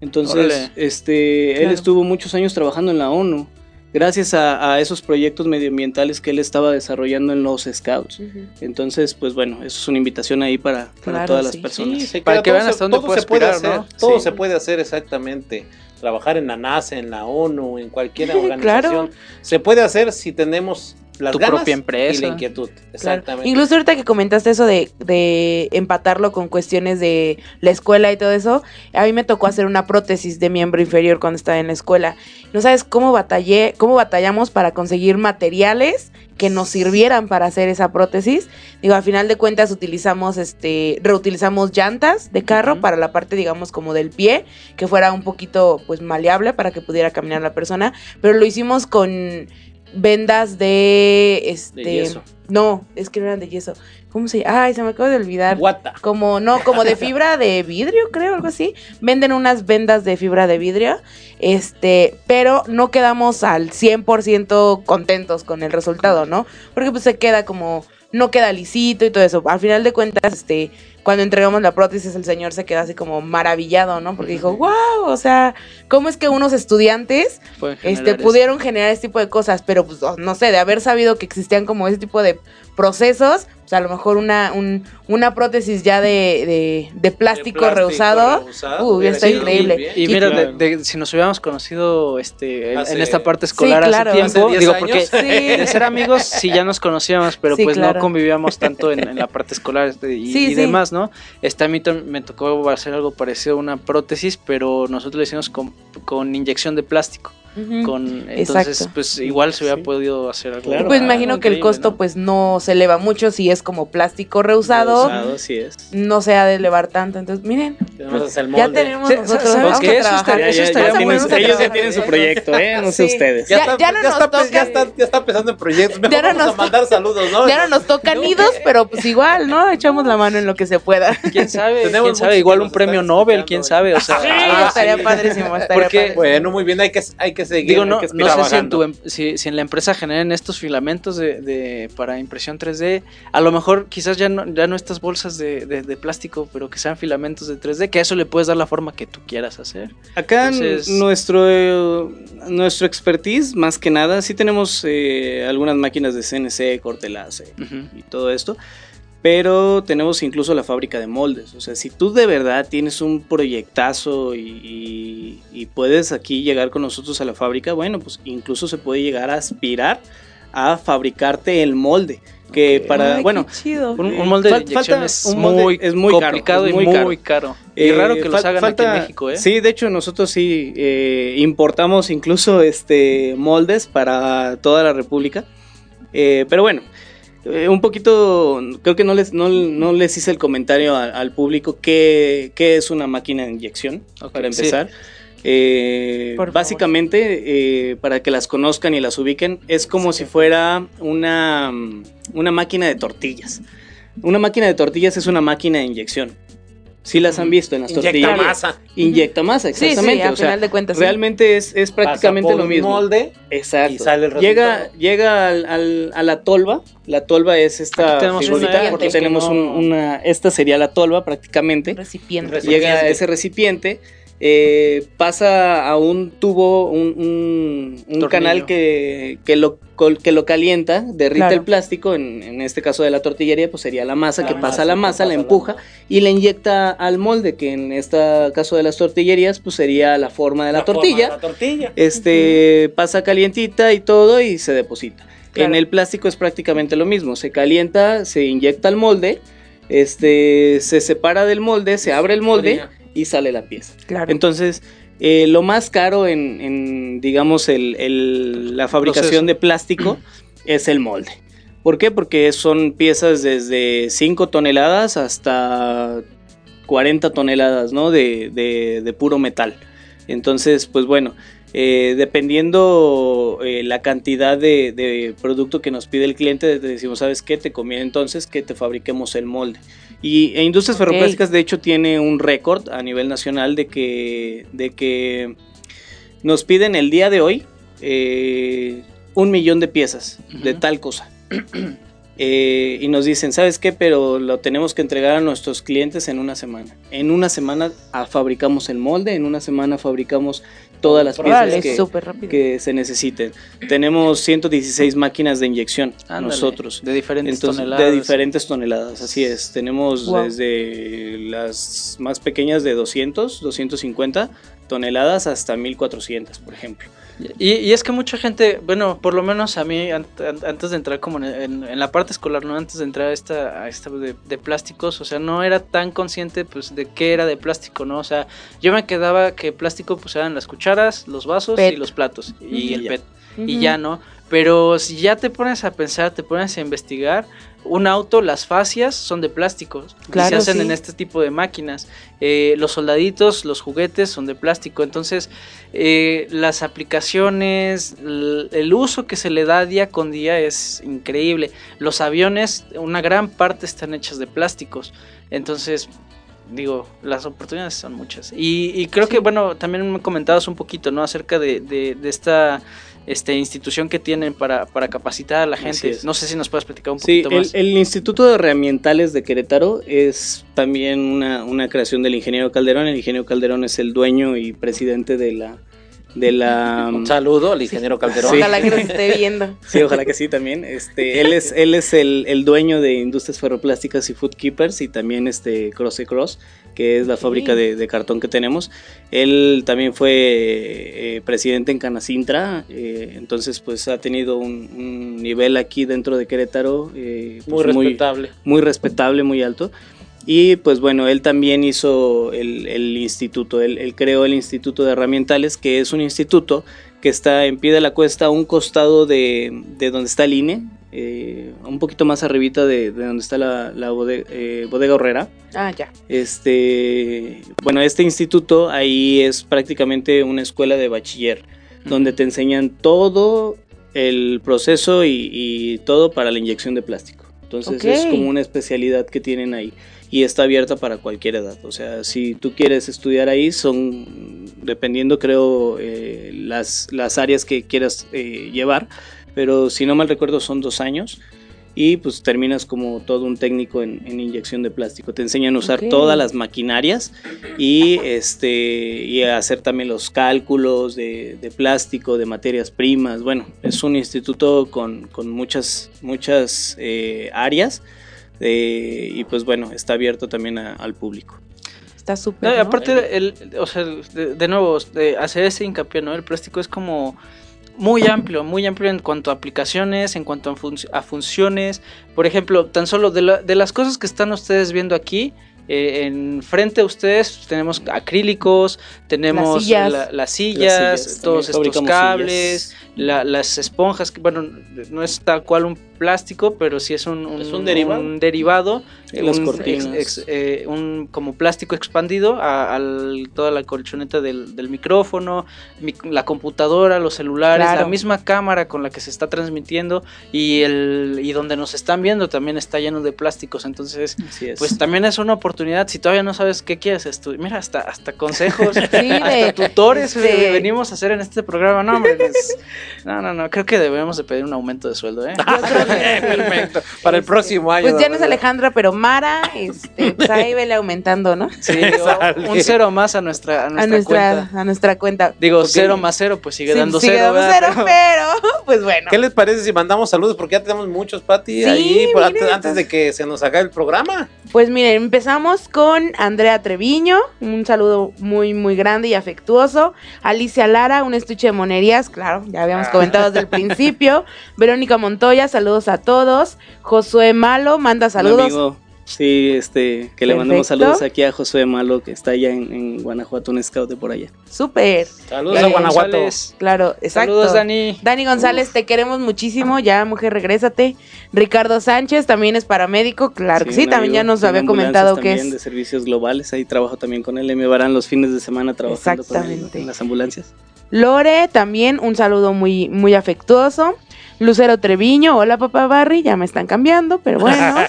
Entonces, este, él estuvo muchos años trabajando en la ONU gracias a, esos proyectos medioambientales que él estaba desarrollando en los Scouts. Entonces, pues bueno, eso es una invitación ahí para, todas las personas. para que vean hasta dónde se puede hacer, Todo se puede hacer exactamente. Trabajar en la NASA, en la ONU, en cualquier organización. Se puede hacer si tenemos las tu ganas propia empresa. y la inquietud. Claro. Exactamente. Incluso ahorita que comentaste eso de, de empatarlo con cuestiones de la escuela y todo eso, a mí me tocó hacer una prótesis de miembro inferior cuando estaba en la escuela. No sabes cómo batallé, cómo batallamos para conseguir materiales que nos sirvieran para hacer esa prótesis. Digo, a final de cuentas utilizamos este, reutilizamos llantas de carro para la parte, digamos, como del pie, que fuera un poquito pues maleable para que pudiera caminar la persona, pero lo hicimos con vendas de este De yeso. no, es que no eran de yeso. ¿Cómo se llama? Ay, se me acaba de olvidar. Guata. Como, no, como de fibra de vidrio, creo, algo así. Venden unas vendas de fibra de vidrio. Este, pero no quedamos al 100% contentos con el resultado, ¿no? Porque pues se queda como, no queda lisito y todo eso. Al final de cuentas, este, cuando entregamos la prótesis, el señor se queda así como maravillado, ¿no? Porque dijo, wow, o sea, ¿cómo es que unos estudiantes este, pudieron generar este tipo de cosas, pero pues no sé, de haber sabido que existían como ese tipo de procesos, pues a lo mejor una, un- una prótesis ya de, de, de plástico, plástico rehusado, rehusado, uh, está increíble. Y Y- mira, claro. de- de- si nos hubiéramos conocido este, en, Hace- en esta parte escolar Sí, claro. hace tiempo, 10 digo, años. porque Sí. de ser amigos sí ya nos conocíamos, pero Sí, pues claro. no convivíamos tanto en, en la parte escolar este, y, Sí, y sí. demás, ¿no? Este, a mí me tocó hacer algo parecido a una prótesis, pero nosotros lo hicimos con, con inyección de plástico. Ujú. Con, entonces, Exacto. pues igual se hubiera Sí. podido hacer algo. Claro. pues Ah, imagino que el costo ¿no? pues no se eleva mucho si es como plástico rehusado, Usado, así es. no se ha de elevar tanto, entonces miren, Tenemos pues, el ya tenemos Sí, nosotros, ¿sabes vamos qué? a Eso trabajar. eso Ya, ya estaría tienen- ellos ya tienen su proyecto, ¿eh? No sé Sí. ustedes. Ya- está, ya no nos está, toca. ya, está, ya está pensando en proyectos. Mejor Ya no vamos nos- a mandar saludos, ¿no? Ya no nos tocan nidos, pero pues igual, ¿no? Echamos la mano en lo que se pueda. ¿Quién sabe? Tenemos ¿Quién sabe? que Igual un premio Nobel, quién sabe. O sea, Sí, algo así. estaría padrísimo, estaría Porque-. Bueno, muy bien, hay que, hay que Digo, no, que no sé si en, tu em- si, si en la empresa generen estos filamentos de, de- para impresión 3D, a lo mejor quizás ya no, ya no estas bolsas de, de- de plástico, pero que sean filamentos de 3D, que a eso le puedes dar la forma que tú quieras hacer. Acá Entonces- nuestro, eh, nuestro expertise, más que nada, sí tenemos eh, algunas máquinas de CNC, corte láser y todo esto, pero tenemos incluso la fábrica de moldes. O sea, si tú de verdad tienes un proyectazo y, y- y puedes aquí llegar con nosotros a la fábrica, bueno, pues incluso se puede llegar a aspirar a fabricarte el molde. Que para, Ay, bueno. Un, un molde de Fal- falta un molde- muy es muy caro, complicado es y muy muy caro. caro. Y Eh, raro que los hagan falta- aquí en México, ¿eh? Sí, de hecho nosotros sí eh, importamos incluso este moldes para toda la República. Eh, pero bueno, eh, un poquito, creo que no les, no, no les hice el comentario a- al público qué, qué es una máquina de inyección, para sí. empezar. Eh, básicamente, eh, para que las conozcan y las ubiquen, es como si fuera una, una máquina de tortillas. Una máquina de tortillas es una máquina de inyección. Sí las han visto en las Inyecta tortillas. masa. Inyecta masa, exactamente. sí, a o sea, final de cuentas. sí. realmente es, es prácticamente Pasa por lo un mismo. molde Exacto. y sale el llega resultado. llega al, al- a la tolva. La tolva es esta Aquí tenemos figurita. una, porque tenemos no- un- una. Esta sería la tolva prácticamente. Recipiente. Recipiente. Llega a ese recipiente. Eh, pasa a un tubo, un, un- un Tornillo. canal que, que, lo, col- que lo calienta, derrite Claro. el plástico, en, en este caso de la tortillería, pues sería la masa, La que masa, pasa la masa, la pasa la empuja y le inyecta al molde, que en este caso de las tortillerías, pues sería la forma de la, tortilla. de la tortilla. Este pasa calientita y todo y se deposita. Claro. En el plástico es prácticamente lo mismo, se calienta, se inyecta al molde, este se separa del molde, se abre el molde y sale la pieza. Claro. Entonces, eh, lo más caro en, en, digamos, el, el- la fabricación Proceso. de plástico es el molde. ¿Por qué? Porque son piezas desde 5 toneladas hasta 40 toneladas, ¿no? De, de- de puro metal. Entonces, pues bueno, eh, dependiendo eh, la cantidad de, de producto que nos pide el cliente, te decimos, ¿sabes qué? Te conviene entonces que te fabriquemos el molde. Y e Industrias Ok. Ferroplásticas, de hecho, tiene un récord a nivel nacional de que, de que nos piden el día de hoy eh, un millón de piezas de tal cosa. Eh, y nos dicen, ¿sabes qué? Pero lo tenemos que entregar a nuestros clientes en una semana. En una semana ah, fabricamos el molde, en una semana fabricamos todas las piezas Órale, que, se necesiten. Tenemos 116 máquinas de inyección Ándale, nosotros. De diferentes Entonces, toneladas. de diferentes toneladas, así es. Tenemos Wow. desde las más pequeñas de 200, 250 toneladas hasta 1400, por ejemplo. Y, y es que mucha gente, bueno, por lo menos a mí, an- an- antes de entrar como en, en- en la parte escolar, ¿no? Antes de entrar a esta, a esta de, de plásticos, o sea, no era tan consciente, pues, de qué era de plástico, ¿no? O sea, yo me quedaba que plástico, pues, eran las cucharas, los vasos PET. y los platos, y Y el ya. PET, y ya, ¿no? Pero si ya te pones a pensar, te pones a investigar, un auto, las fascias son de plástico, y se Claro, hacen sí. en este tipo de máquinas. Eh, los soldaditos, los juguetes son de plástico, entonces eh, las aplicaciones, el uso que se le da día con día es increíble. Los aviones, una gran parte están hechas de plásticos, entonces digo, las oportunidades son muchas. Y, y creo que, bueno, también me comentabas un poquito, ¿no? Acerca de, de- de esta este, institución que tienen para, para capacitar a la gente. No sé si nos puedes platicar un Sí, poquito el, más. el Instituto de Herramientales de Querétaro es también una, una creación del ingeniero Calderón. El ingeniero Calderón es el dueño y presidente de la... De la Un saludo al ingeniero Calderón. Sí. Ojalá que nos esté viendo. Sí, ojalá que sí también. Este, él es, él es el, el dueño de Industrias Ferroplásticas y Food Keepers y también este Cross Cross, que es la fábrica de, de cartón que tenemos. Él también fue eh, presidente en Canacintra, eh, entonces pues ha tenido un, un nivel aquí dentro de Querétaro eh, Muy pues, respetable. muy respetable, muy alto. Y pues bueno, él también hizo el, el instituto, él, él creó el Instituto de Herramientales, que es un instituto que está en pie de la cuesta a un costado de, de donde está el INE, eh, un poquito más arribita de, de donde está la, la bode- eh, bodega horrera. Ah, ya. Este, bueno, este instituto ahí es prácticamente una escuela de bachiller, donde te enseñan todo el proceso y, y todo para la inyección de plástico. Entonces es como una especialidad que tienen ahí y está abierta para cualquier edad. O sea, si tú quieres estudiar ahí, son, dependiendo creo, eh, las, las áreas que quieras eh, llevar, pero si no mal recuerdo son dos años y pues terminas como todo un técnico en, en inyección de plástico. Te enseñan a usar Ok. todas las maquinarias y, este, y a hacer también los cálculos de, de plástico, de materias primas. Bueno, es un instituto con, con muchas, muchas eh, áreas eh, y pues bueno, está abierto también a- al público. Está súper. No, ¿no? aparte, el, o sea, de, de nuevo, de hacer ese hincapié, ¿no? El plástico es como muy amplio, muy amplio en cuanto a aplicaciones, en cuanto a, func- a funciones. Por ejemplo, tan solo de, la- de las cosas que están ustedes viendo aquí, eh, en frente a ustedes tenemos acrílicos, tenemos Las sillas. la- las sillas, Las sillas, todos estos cables, la- las esponjas, que bueno, no es tal cual un plástico, pero sí es un, un- ¿Es un derivado? un derivado, Las un, cortinas. ex- ex- eh, un como plástico expandido a, al- toda la colchoneta del, del micrófono, mi- la computadora, los celulares, Claro. la misma cámara con la que se está transmitiendo y el y donde nos están viendo también está lleno de plásticos, entonces pues también es una oportunidad si todavía no sabes qué quieres estudiar, mira hasta hasta consejos, Sí, hasta tutores este- eh, venimos a hacer en este programa, no hombre, les- no no no, creo que debemos de pedir un aumento de sueldo, ¿eh? Perfecto. Para el próximo año. Pues ya no es. Alejandra, pero Mara, este, pues ahí vele aumentando, ¿no? Sí, un cero más a nuestra, a nuestra, A nuestra, cuenta. a nuestra cuenta. Digo, cero más cero, pues sigue Sí, dando sigue cero. dando cero, Pero- pues bueno. ¿Qué les parece si mandamos saludos? Porque ya tenemos muchos, Pati, Sí, ahí por antes, antes de que se nos acabe el programa. Pues miren, empezamos con Andrea Treviño, un saludo muy, muy grande y afectuoso. Alicia Lara, un estuche de monerías, claro, ya habíamos Ah. comentado desde el principio. Verónica Montoya, saludos a todos. Josué Malo, manda Un saludos. Sí, este, que le mandemos saludos aquí a Josué Malo, que está allá en, en Guanajuato, un scout de por allá. Súper. Saludos Dani a Guanajuato. González. Claro, exacto. Saludos, Dani. Dani González, te queremos muchísimo. Ya, mujer, regrésate. Ricardo Sánchez también es paramédico. Claro que sí, también ya nos había comentado que también es. de servicios globales, ahí trabajo también con él, me varán los fines de semana trabajando con él Exactamente. en las ambulancias. Lore, también un saludo muy, muy afectuoso. Lucero Treviño, hola papá Barry, ya me están cambiando, pero bueno.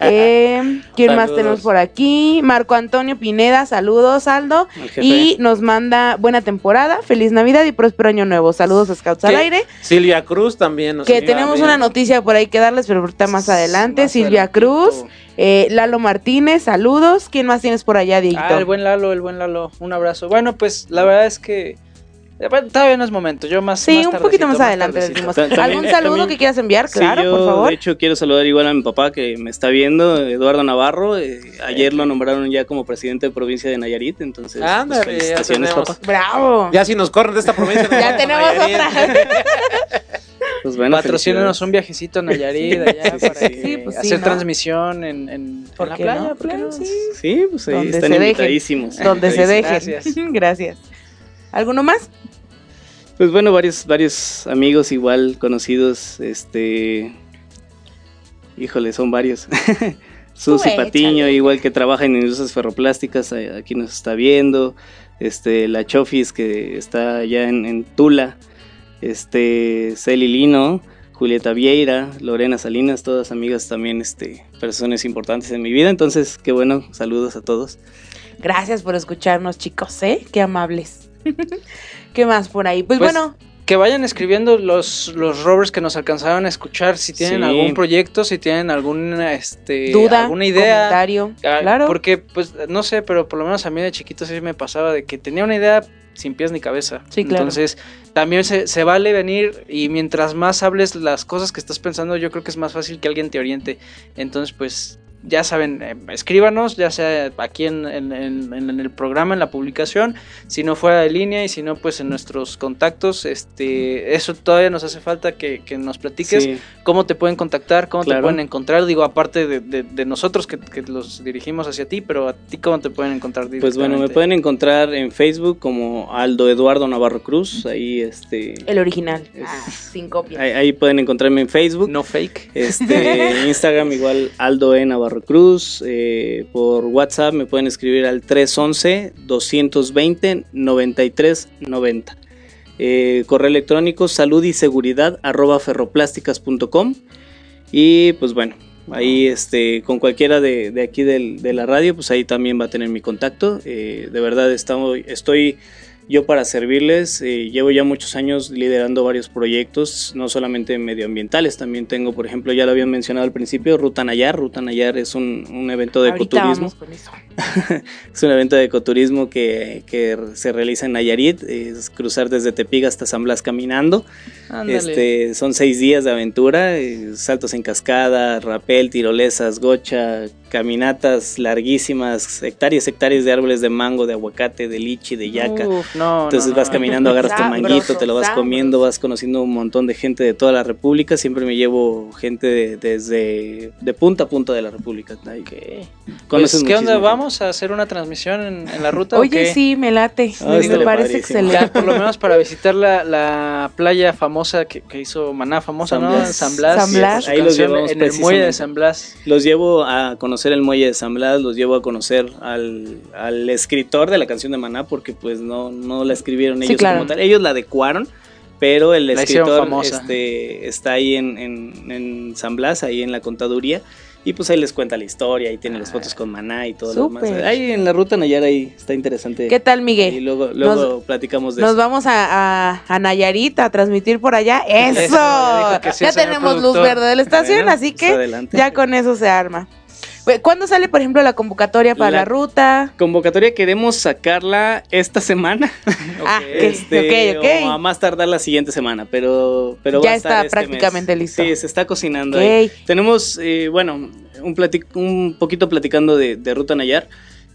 Eh, ¿Quién más tenemos por aquí? Marco Antonio Pineda, saludos Aldo. Y nos manda buena temporada, feliz Navidad y próspero año nuevo. Saludos a Scouts al aire. Silvia Cruz también. nos Que tenemos bien. una noticia por ahí que darles, pero ahorita más adelante. Más Silvia adelantito. Cruz, eh, Lalo Martínez, saludos. ¿Quién más tienes por allá, Dieguito? Ah, el buen Lalo, el buen Lalo. Un abrazo. Bueno, pues la verdad es que bueno, todavía no es momento, yo más Sí, más un poquito más adelante decimos. También- ¿Algún saludo también- que quieras enviar? Sí, Claro, yo, por favor. De hecho, quiero saludar igual a mi papá que me está viendo, Eduardo Navarro. eh, ayer lo nombraron ya como presidente de provincia de Nayarit, entonces pues, Ándale, felicitaciones, papá. Bravo. Ya si nos corren de esta provincia. Ya tenemos otra. Pues bueno, Patrocínenos un viajecito a Nayarit allá Sí, para sí, pues hacer ¿no? transmisión en, en, en ¿Por la playa. no? ¿por qué Claro, no? sí. Sí, pues ahí Donde están se dejen. invitadísimos. Donde se dejen. Gracias. Gracias. ¿Alguno más? Pues bueno, varios, varios amigos igual conocidos, este... Híjole, son varios. Susi Patiño, igual que trabaja en industrias ferroplásticas, eh, aquí nos está viendo. Este, la Chofis que está allá en, en Tula. Este, Celi Lino, Julieta Vieira, Lorena Salinas, todas amigas también, este, personas importantes en mi vida. Entonces, qué bueno, saludos a todos. Gracias por escucharnos, chicos, ¿eh? Qué amables. ¿Qué más por ahí? Pues, Pues, bueno, Que vayan escribiendo los, los rovers que nos alcanzaron a escuchar, si tienen Sí. algún proyecto, si tienen alguna este, duda, alguna idea. comentario. Ah, claro. Porque, pues, no sé, pero por lo menos a mí de chiquito sí me pasaba de que tenía una idea sin pies ni cabeza. Sí, claro. Entonces, también se, se vale venir y mientras más hables las cosas que estás pensando, yo creo que es más fácil que alguien te oriente. Entonces, pues, ya saben, eh, escríbanos, ya sea aquí en, en- en- en el programa, en la publicación, si no fuera de línea y si no, pues en nuestros contactos. Este, eso todavía nos hace falta que, que nos platiques Sí. cómo te pueden contactar, cómo te pueden encontrar, digo, aparte de, de- de nosotros que, que los dirigimos hacia ti, pero a ti cómo te pueden encontrar Pues bueno, me pueden encontrar en Facebook como Aldo Eduardo Navarro Cruz. Ahí, este, El original. Es- Ah, sin copia. ahí, ahí pueden encontrarme en Facebook. No fake. Este, Instagram igual Aldo E Navarro Cruz. eh, por WhatsApp me pueden escribir al 311-220-9390. Eh, correo electrónico salud y seguridad arroba ferroplásticas.com. Y pues bueno, ahí este, con cualquiera de, aquí de la radio, pues ahí también va a tener mi contacto. Eh, de verdad estamos, estoy yo para servirles. eh, llevo ya muchos años liderando varios proyectos, no solamente medioambientales, también tengo, por ejemplo, ya lo habían mencionado al principio, Ruta Nayar. Ruta Nayar es un, un evento de Ahorita ecoturismo. vamos con eso. Es un evento de ecoturismo que, que se realiza en Nayarit, es cruzar desde Tepic hasta San Blas caminando. Ándale. Este, son seis días de aventura, eh, saltos en cascada, rapel, tirolesas, gocha, caminatas larguísimas, hectáreas, hectáreas de árboles de mango, de aguacate, de lichi, de yaca. Uf, no, Entonces no, vas no. caminando, agarras tu manguito, te lo vas sabroso. comiendo, vas conociendo un montón de gente de toda la República. Siempre me llevo gente de- desde de punta a punta de la República. Ay, Ok. conoces Pues, ¿Qué onda? ¿Vamos a hacer una transmisión en, en la ruta? o Oye, qué? sí, me late. Ah, me, parece padrísimo. excelente. Ya, por lo menos para visitar la, la playa famosa que, que hizo Maná famosa, San ¿no? Blas. San Blas. San Blas. Ahí los llevamos en el muelle de. San Blas. Los llevo a conocer el muelle de San Blas, los llevo a conocer al, al escritor de la canción de Maná, porque pues no, no la escribieron Sí, ellos claro. como tal. Ellos la adecuaron, pero el La escritor este, está ahí en, en, en San Blas, ahí en la contaduría. Y pues ahí les cuenta la historia, ahí tienen las fotos con Maná y todo lo demás. Ahí en la ruta Nayar ahí está interesante. ¿Qué tal, Y Miguel? luego, luego platicamos de Nos eso. vamos a, a, a Nayarit a transmitir por allá. ¡Eso! Eso, ya sí, tenemos luz verde de la estación, Bueno, así pues que adelante. ya con eso se arma. Güey, ¿Cuándo sale, por ejemplo, la convocatoria para la, La- ruta? Convocatoria queremos sacarla esta semana. Ah, ok, Este, ok, ok. O a más tardar la siguiente semana, pero, pero Ya va a estar está este prácticamente mes. listo. Sí, se está cocinando ahí. Tenemos, eh, bueno, un, un poquito platicando de, de Ruta Nayar.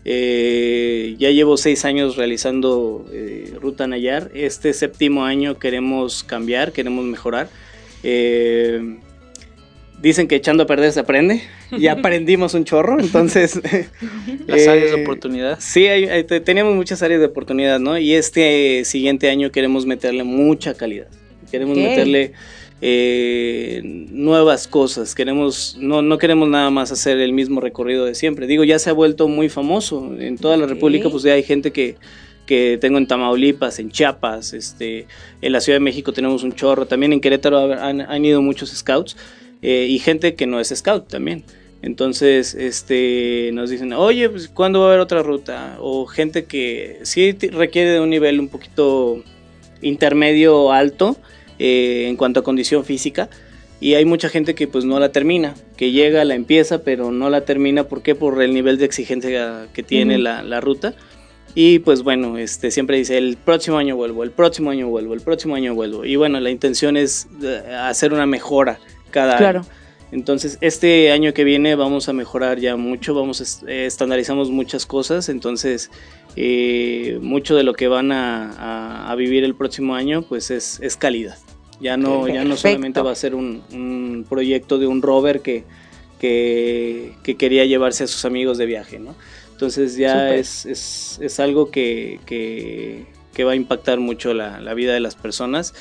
Eh, ya llevo seis años realizando eh, Ruta Nayar. Este séptimo año queremos cambiar, queremos mejorar. Eh, dicen que echando a perder se aprende. Ya aprendimos un chorro, entonces... Las áreas de eh, oportunidad. Sí, hay- hay- te- teníamos muchas áreas de oportunidad, ¿no? Y este siguiente año queremos meterle mucha calidad. Queremos meterle eh, nuevas cosas. Queremos, no, no queremos nada más hacer el mismo recorrido de siempre. Digo, ya se ha vuelto muy famoso. En toda la. República, pues ya hay gente que, que tengo en Tamaulipas, en Chiapas, este, en la Ciudad de México tenemos un chorro. También en Querétaro han, han ido muchos scouts eh, y gente que no es scout también. Entonces, este, nos dicen, oye, pues, ¿cuándo va a haber otra ruta? O gente que sí requiere de un nivel un poquito intermedio alto eh, en cuanto a condición física. Y hay mucha gente que pues no la termina, que llega, la empieza, pero no la termina. ¿Por qué? Por el nivel de exigencia que tiene la, la ruta. Y pues bueno, este siempre dice el próximo año vuelvo, el próximo año vuelvo, el próximo año vuelvo. Y bueno, la intención es eh, hacer una mejora cada Claro. año. Entonces, este año que viene vamos a mejorar ya mucho, vamos eh, estandarizamos muchas cosas, entonces eh, mucho de lo que van a, a- a vivir el próximo año pues es, es calidad. Ya no, ya no solamente va a ser un, un proyecto de un rover que, que, que quería llevarse a sus amigos de viaje, ¿no? Entonces ya es, es, es algo que, que, que va a impactar mucho la, la vida de las personas.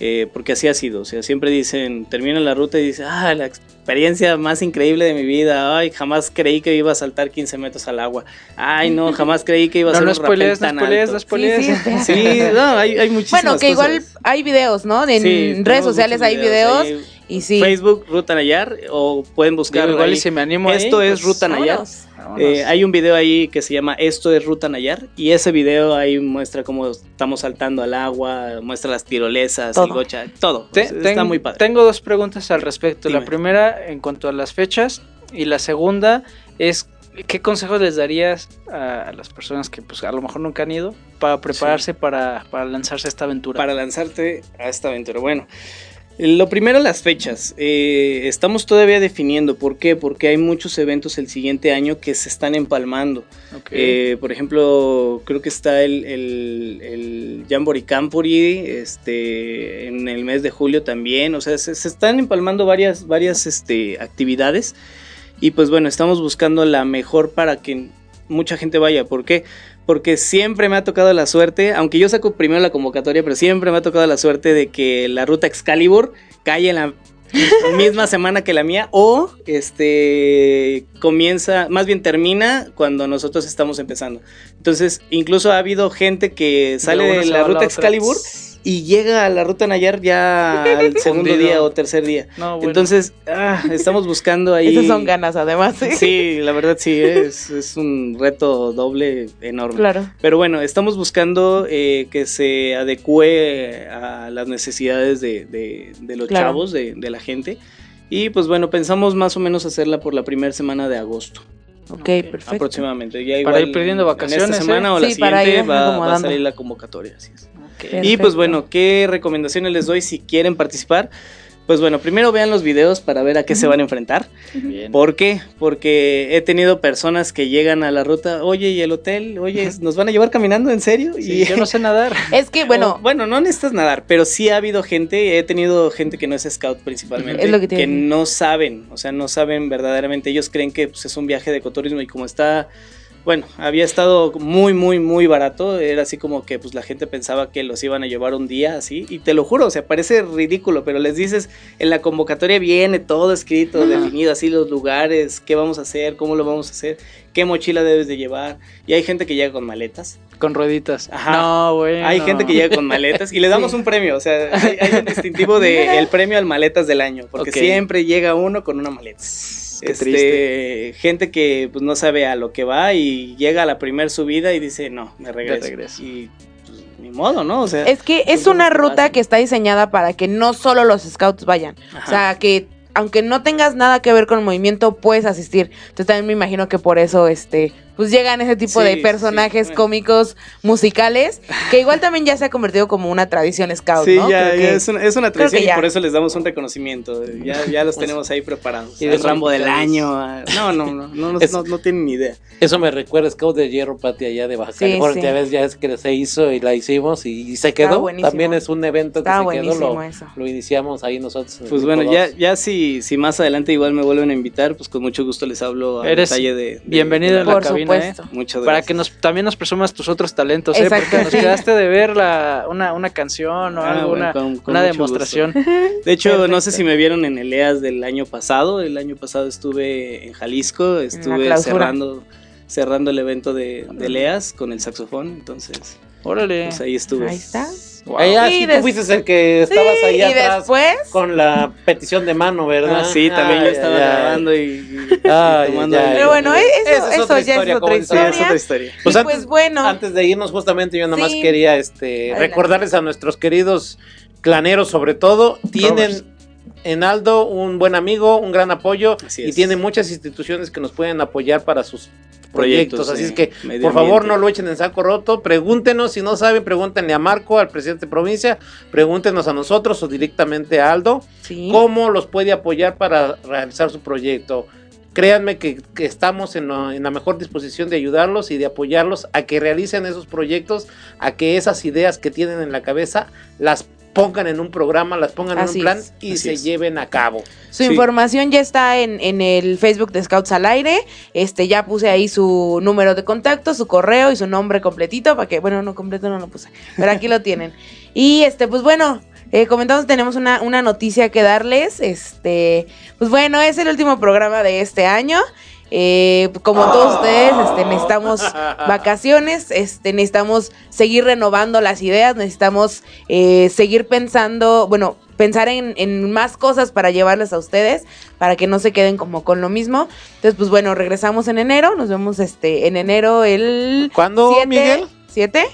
Eh, porque así ha sido, o sea, siempre dicen, terminan la ruta y dicen, ah, la experiencia más increíble de mi vida, ay, jamás creí que iba a saltar 15 metros al agua, ay, no, jamás creí que iba a No, hacer no un spoilees, rappel no tan spoilees, alto". no spoilees. Sí, sí, sí. Sí, no, hay, hay muchísimas Bueno, que igual hay videos, ¿no? En Sí, redes sociales hay videos. y sí. Facebook, Ruta Nayar, o pueden buscar igual y si me animo Esto ahí, es pues, Ruta Nayar. Vámonos. Eh, hay un video ahí que se llama Esto es Ruta Nayar y ese video ahí muestra cómo estamos saltando al agua, muestra las tirolesas, Todo. el gocha, todo. Te- está ten- muy padre. Tengo dos preguntas al respecto. La Dime. primera, en cuanto a las fechas, y la segunda es ¿qué consejos les darías a, las personas que pues a lo mejor nunca han ido para prepararse para, para lanzarse a esta aventura? para lanzarte a esta aventura. Bueno, lo primero las fechas. Eh, estamos todavía definiendo por qué, porque hay muchos eventos el siguiente año que se están empalmando. Eh, por ejemplo, creo que está el, el, el Jamboree Campori este, en el mes de julio también. O sea, se, se están empalmando varias, varias este, actividades. Y pues bueno, estamos buscando la mejor para que mucha gente vaya. ¿Por qué? Porque siempre me ha tocado la suerte, aunque yo saco primero la convocatoria, pero siempre me ha tocado la suerte de que la ruta Excalibur cae en la misma semana que la mía o este comienza, más bien termina cuando nosotros estamos empezando. Entonces, incluso ha habido gente que sale de la ruta otra. Y llega a la ruta Nayar ya al segundo día o tercer día. No, bueno. Entonces, ah, estamos buscando ahí. Esas son ganas, además. ¿eh? Sí, la verdad sí, es, es un reto doble enorme. Claro. Pero bueno, estamos buscando eh, que se adecue a las necesidades de, de- de los Claro. chavos, de, de la gente. Y pues bueno, pensamos más o menos hacerla por la primera semana de agosto, Ok, perfecto. aproximadamente. Ya Para igual ir pidiendo En vacaciones, esta semana ¿eh? o la Sí, para siguiente ir va, va a salir la convocatoria. así es. Ok. Y Perfecto. pues bueno, ¿qué recomendaciones les doy si quieren participar? Pues bueno, primero vean los videos para ver a qué se van a enfrentar. Bien. ¿Por qué? Porque he tenido personas que llegan a la ruta, oye, ¿y el hotel? Oye, ¿nos van a llevar caminando en serio? Sí, yo no sé nadar. Es que, bueno, O, bueno, no necesitas nadar, pero sí ha habido gente, he tenido gente que no es scout principalmente, Es lo que decir. no saben, o sea, no saben verdaderamente, ellos creen que pues, es un viaje de ecoturismo y como está, bueno, había estado muy, muy, muy barato, era así como que pues la gente pensaba que los iban a llevar un día así, y te lo juro, o sea, parece ridículo, pero les dices, en la convocatoria viene todo escrito, definido, así los lugares, qué vamos a hacer, cómo lo vamos a hacer, qué mochila debes de llevar, y hay gente que llega con maletas. Con rueditas. Ajá. No, güey. Hay gente que llega con maletas y le damos un premio, o sea, hay, hay un distintivo de el premio al maletas del año, porque siempre llega uno con una maleta. Qué Este, triste. gente que pues no sabe a lo que va y llega a la primer subida y dice, "No, me regreso." regreso. Y pues, ni modo, ¿no? O sea, es que es son una ruta que está diseñada para que no solo los scouts vayan. Ajá. O sea, que aunque no tengas nada que ver con el movimiento, puedes asistir. Entonces también me imagino que por eso, este, pues llegan ese tipo Sí, de sí, personajes bueno. cómicos musicales, que igual también ya se ha convertido como una tradición scout, Sí, ¿no? ya, Creo ya que- es, una, es una tradición y por eso les damos un reconocimiento. Ya, ya los tenemos ahí preparados. Y el Rambo del año. ah, No, no, no, no, no, Es- no, no tienen ni idea. Eso me recuerda a Scout de Hierro Pati allá de Baja Sí, California. sí. Ya ves, ya es que se hizo y la hicimos y, y se quedó. buenísimo. También es un evento que se quedó. Lo, eso. lo iniciamos ahí nosotros. Pues bueno, ya, ya si, si más adelante igual me vuelven a invitar, pues con mucho gusto les hablo a Eres detalle de, de- bienvenido de en la Por ¿eh? supuesto. Muchas Para gracias. que nos también nos presumas tus otros talentos, ¿eh? Porque nos quedaste de ver la, una, una canción o Ah, bueno, una, con- con una mucho demostración. De hecho, no sé si me vieron en el EAS del año pasado. El año pasado estuve en Jalisco, estuve cerrando cerrando el evento de, del EAS con el saxofón. Entonces, Órale. pues ahí estuve. Ahí está. Wow. Ah, sí, tú fuiste el que estabas Sí, ahí atrás después, con la petición de mano, ¿verdad? Ah, sí, también yo estaba grabando y, y- y Ay, tomando. ay. pero bueno, Esa eso, es eso otra ya historia, es otra historia. es otra historia. Pues Y antes, pues bueno, antes de irnos, justamente, yo nada más Sí. quería este, Adelante. recordarles a nuestros queridos claneros, sobre todo, tienen Rovers. en Aldo un buen amigo, un gran apoyo y tiene muchas instituciones que nos pueden apoyar para sus proyectos. Proyectos, Así sí. es que, por favor, no lo echen en saco roto. Pregúntenos, si no saben, pregúntenle a Marco, al presidente de provincia, pregúntenos a nosotros o directamente a Aldo Sí. cómo los puede apoyar para realizar su proyecto. Créanme que, que estamos en, en la mejor disposición de ayudarlos y de apoyarlos a que realicen esos proyectos, a que esas ideas que tienen en la cabeza las pongan en un programa, las pongan Así en un plan es. y se es. lleven a cabo. Su Sí. información ya está en, en el Facebook de Scouts al Aire. Este, ya puse ahí su número de contacto, su correo y su nombre completito para que, bueno, no completo no lo puse, pero aquí lo tienen. Y este, pues bueno, eh, comentamos, tenemos una, una noticia que darles. Este, pues bueno, es el último programa de este año. Eh, como todos ustedes, este, necesitamos vacaciones, este, necesitamos seguir renovando las ideas, necesitamos eh, seguir pensando, bueno, pensar en, en más cosas para llevarles a ustedes, para que no se queden como con lo mismo. Entonces, pues bueno, regresamos en enero, nos vemos este en enero el ¿Cuándo, Miguel? ¿Siete?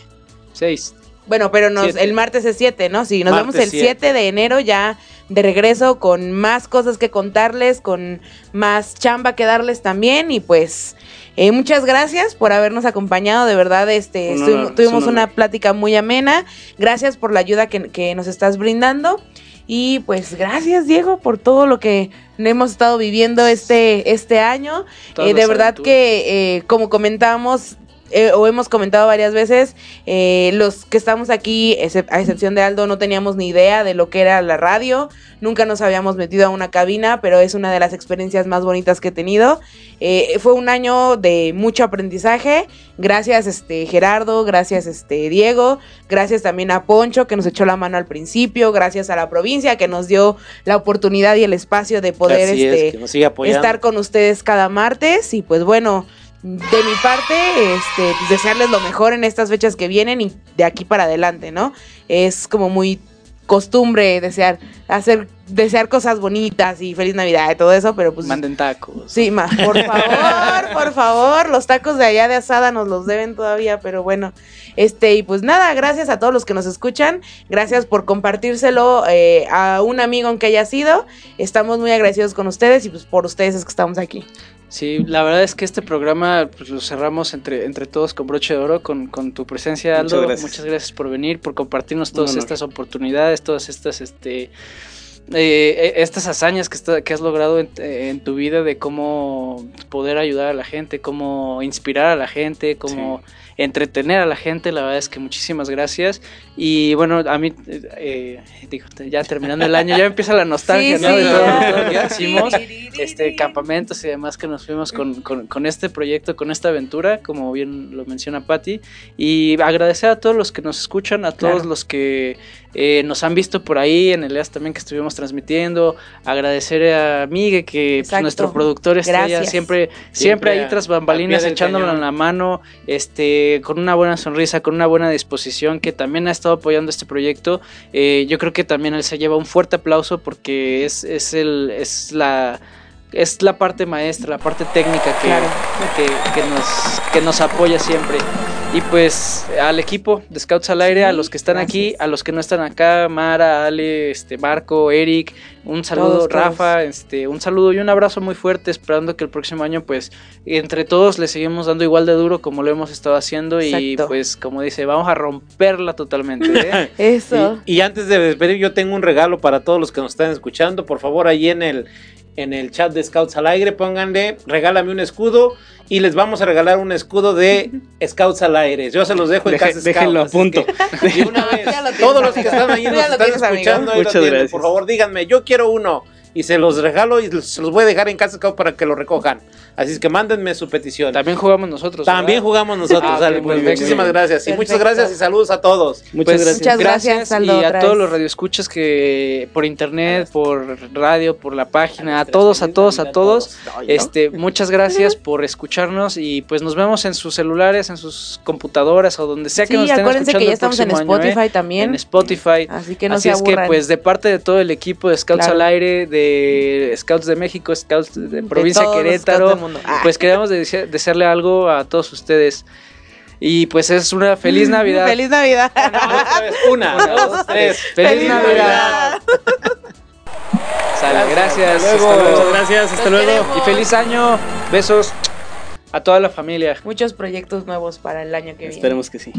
Seis. Bueno, pero nos, el martes es 7, ¿no? Sí, nos Martes vemos el siete. 7 de enero ya de regreso con más cosas que contarles, con más chamba que darles también. Y pues eh, muchas gracias por habernos acompañado, de verdad, este, tuvimos un una plática muy amena, gracias por la ayuda que, que nos estás brindando. Y pues gracias Diego por todo lo que hemos estado viviendo este, este año. Eh, de verdad aventuras. que, eh, como comentábamos, eh, o hemos comentado varias veces, eh, los que estamos aquí, a excepción de Aldo, no teníamos ni idea de lo que era la radio. Nunca nos habíamos metido a una cabina, pero es una de las experiencias más bonitas que he tenido. Eh, fue un año de mucho aprendizaje. Gracias, este Gerardo, gracias, este Diego, gracias también a Poncho que nos echó la mano al principio, gracias a la provincia que nos dio la oportunidad y el espacio de poder es, este, estar con ustedes cada martes y pues bueno, de mi parte, este, pues desearles lo mejor en estas fechas que vienen y de aquí para adelante, ¿no? Es como muy costumbre desear, hacer, desear cosas bonitas y feliz Navidad y todo eso, pero pues... Manden tacos. Sí, ma, por favor, por favor, los tacos de allá de asada nos los deben todavía, pero bueno, este, y pues nada, gracias a todos los que nos escuchan, gracias por compartírselo eh, a un amigo aunque haya sido, estamos muy agradecidos con ustedes y pues por ustedes es que estamos aquí. Sí, la verdad es que este programa pues, lo cerramos entre, entre todos con broche de oro, con, con tu presencia, Muchas Aldo. gracias. Muchas gracias por venir, por compartirnos todas estas oportunidades, todas estas este, eh, estas hazañas que, está- que has logrado en, en tu vida de cómo poder ayudar a la gente, cómo inspirar a la gente, cómo entretener a la gente. La verdad es que muchísimas gracias. Y bueno, a mí, eh, digo, ya terminando el año, ya empieza la nostalgia, Sí, ¿no? sí, de todo lo que hicimos este campamentos y demás que nos fuimos con, con- con este proyecto, con esta aventura, como bien lo menciona Patti, y agradecer a todos los que nos escuchan, a todos Claro. los que eh, nos han visto por ahí, en el EAS también que estuvimos transmitiendo, agradecer a Migue, que pues, nuestro productor está ya Gracias. siempre, siempre, Siempre ahí a- tras bambalinas echándolo cañón. en la mano, este, con una buena sonrisa, con una buena disposición, que también ha estado apoyando este proyecto. Eh, yo creo que también él se lleva un fuerte aplauso porque es, es, el, es la es la parte maestra, la parte técnica que, Claro. que, que nos, que nos apoya siempre. Y pues al equipo de Scouts al Aire, Sí, a los que están aquí, a los que no están acá, Mara, Ale, este, Marco, Eric, un saludo, Todos, todos. Rafa, este, un saludo y un abrazo muy fuerte, esperando que el próximo año, pues, entre todos le seguimos dando igual de duro como lo hemos estado haciendo. Y pues, como dice, vamos a romperla totalmente. ¿eh? Eso. Y, y antes de despedir, yo tengo un regalo para todos los que nos están escuchando. Por favor, ahí en el, en el chat de Scouts al aire, pónganle, regálame un escudo y les vamos a regalar un escudo de Scouts al aire. Yo se los dejo en Deja- casa déjenlo a punto. que, una vez, todos los que están ahí Ya nos lo están tienes, escuchando, ahí lo Muchas tienen. gracias. por favor díganme, yo quiero uno. Y se los regalo y se los voy a dejar en casa Scouts para que lo recojan. Así es que mándenme su petición. También jugamos nosotros. También ¿verdad? jugamos nosotros. Ah, sale, pues, muchísimas gracias. Y muchas gracias y saludos a todos. Muchas Pues, gracias. Muchas gracias, Aldo, y a todos los radioescuchas que por internet, por radio, por la página, a todos, a todos, a todos, este, muchas gracias por escucharnos y pues nos vemos en sus celulares, en sus computadoras o donde sea que Sí, nos estén acuérdense escuchando que ya el estamos en año, ¿eh? Spotify también. En Spotify. Así que no Así se es que pues de parte de todo el equipo de Scouts Claro. al aire, de Scouts de México, Scouts de provincia de Querétaro, Ah. Pues queremos dese desearle algo a todos ustedes. Y pues es una feliz Navidad. ¡Feliz Navidad! Una, dos, tres. ¡Feliz, Navidad! Gracias. Hasta luego. Muchas gracias, hasta luego. Y feliz año. Besos a toda la familia. Muchos proyectos nuevos para el año que viene. Esperemos que sí.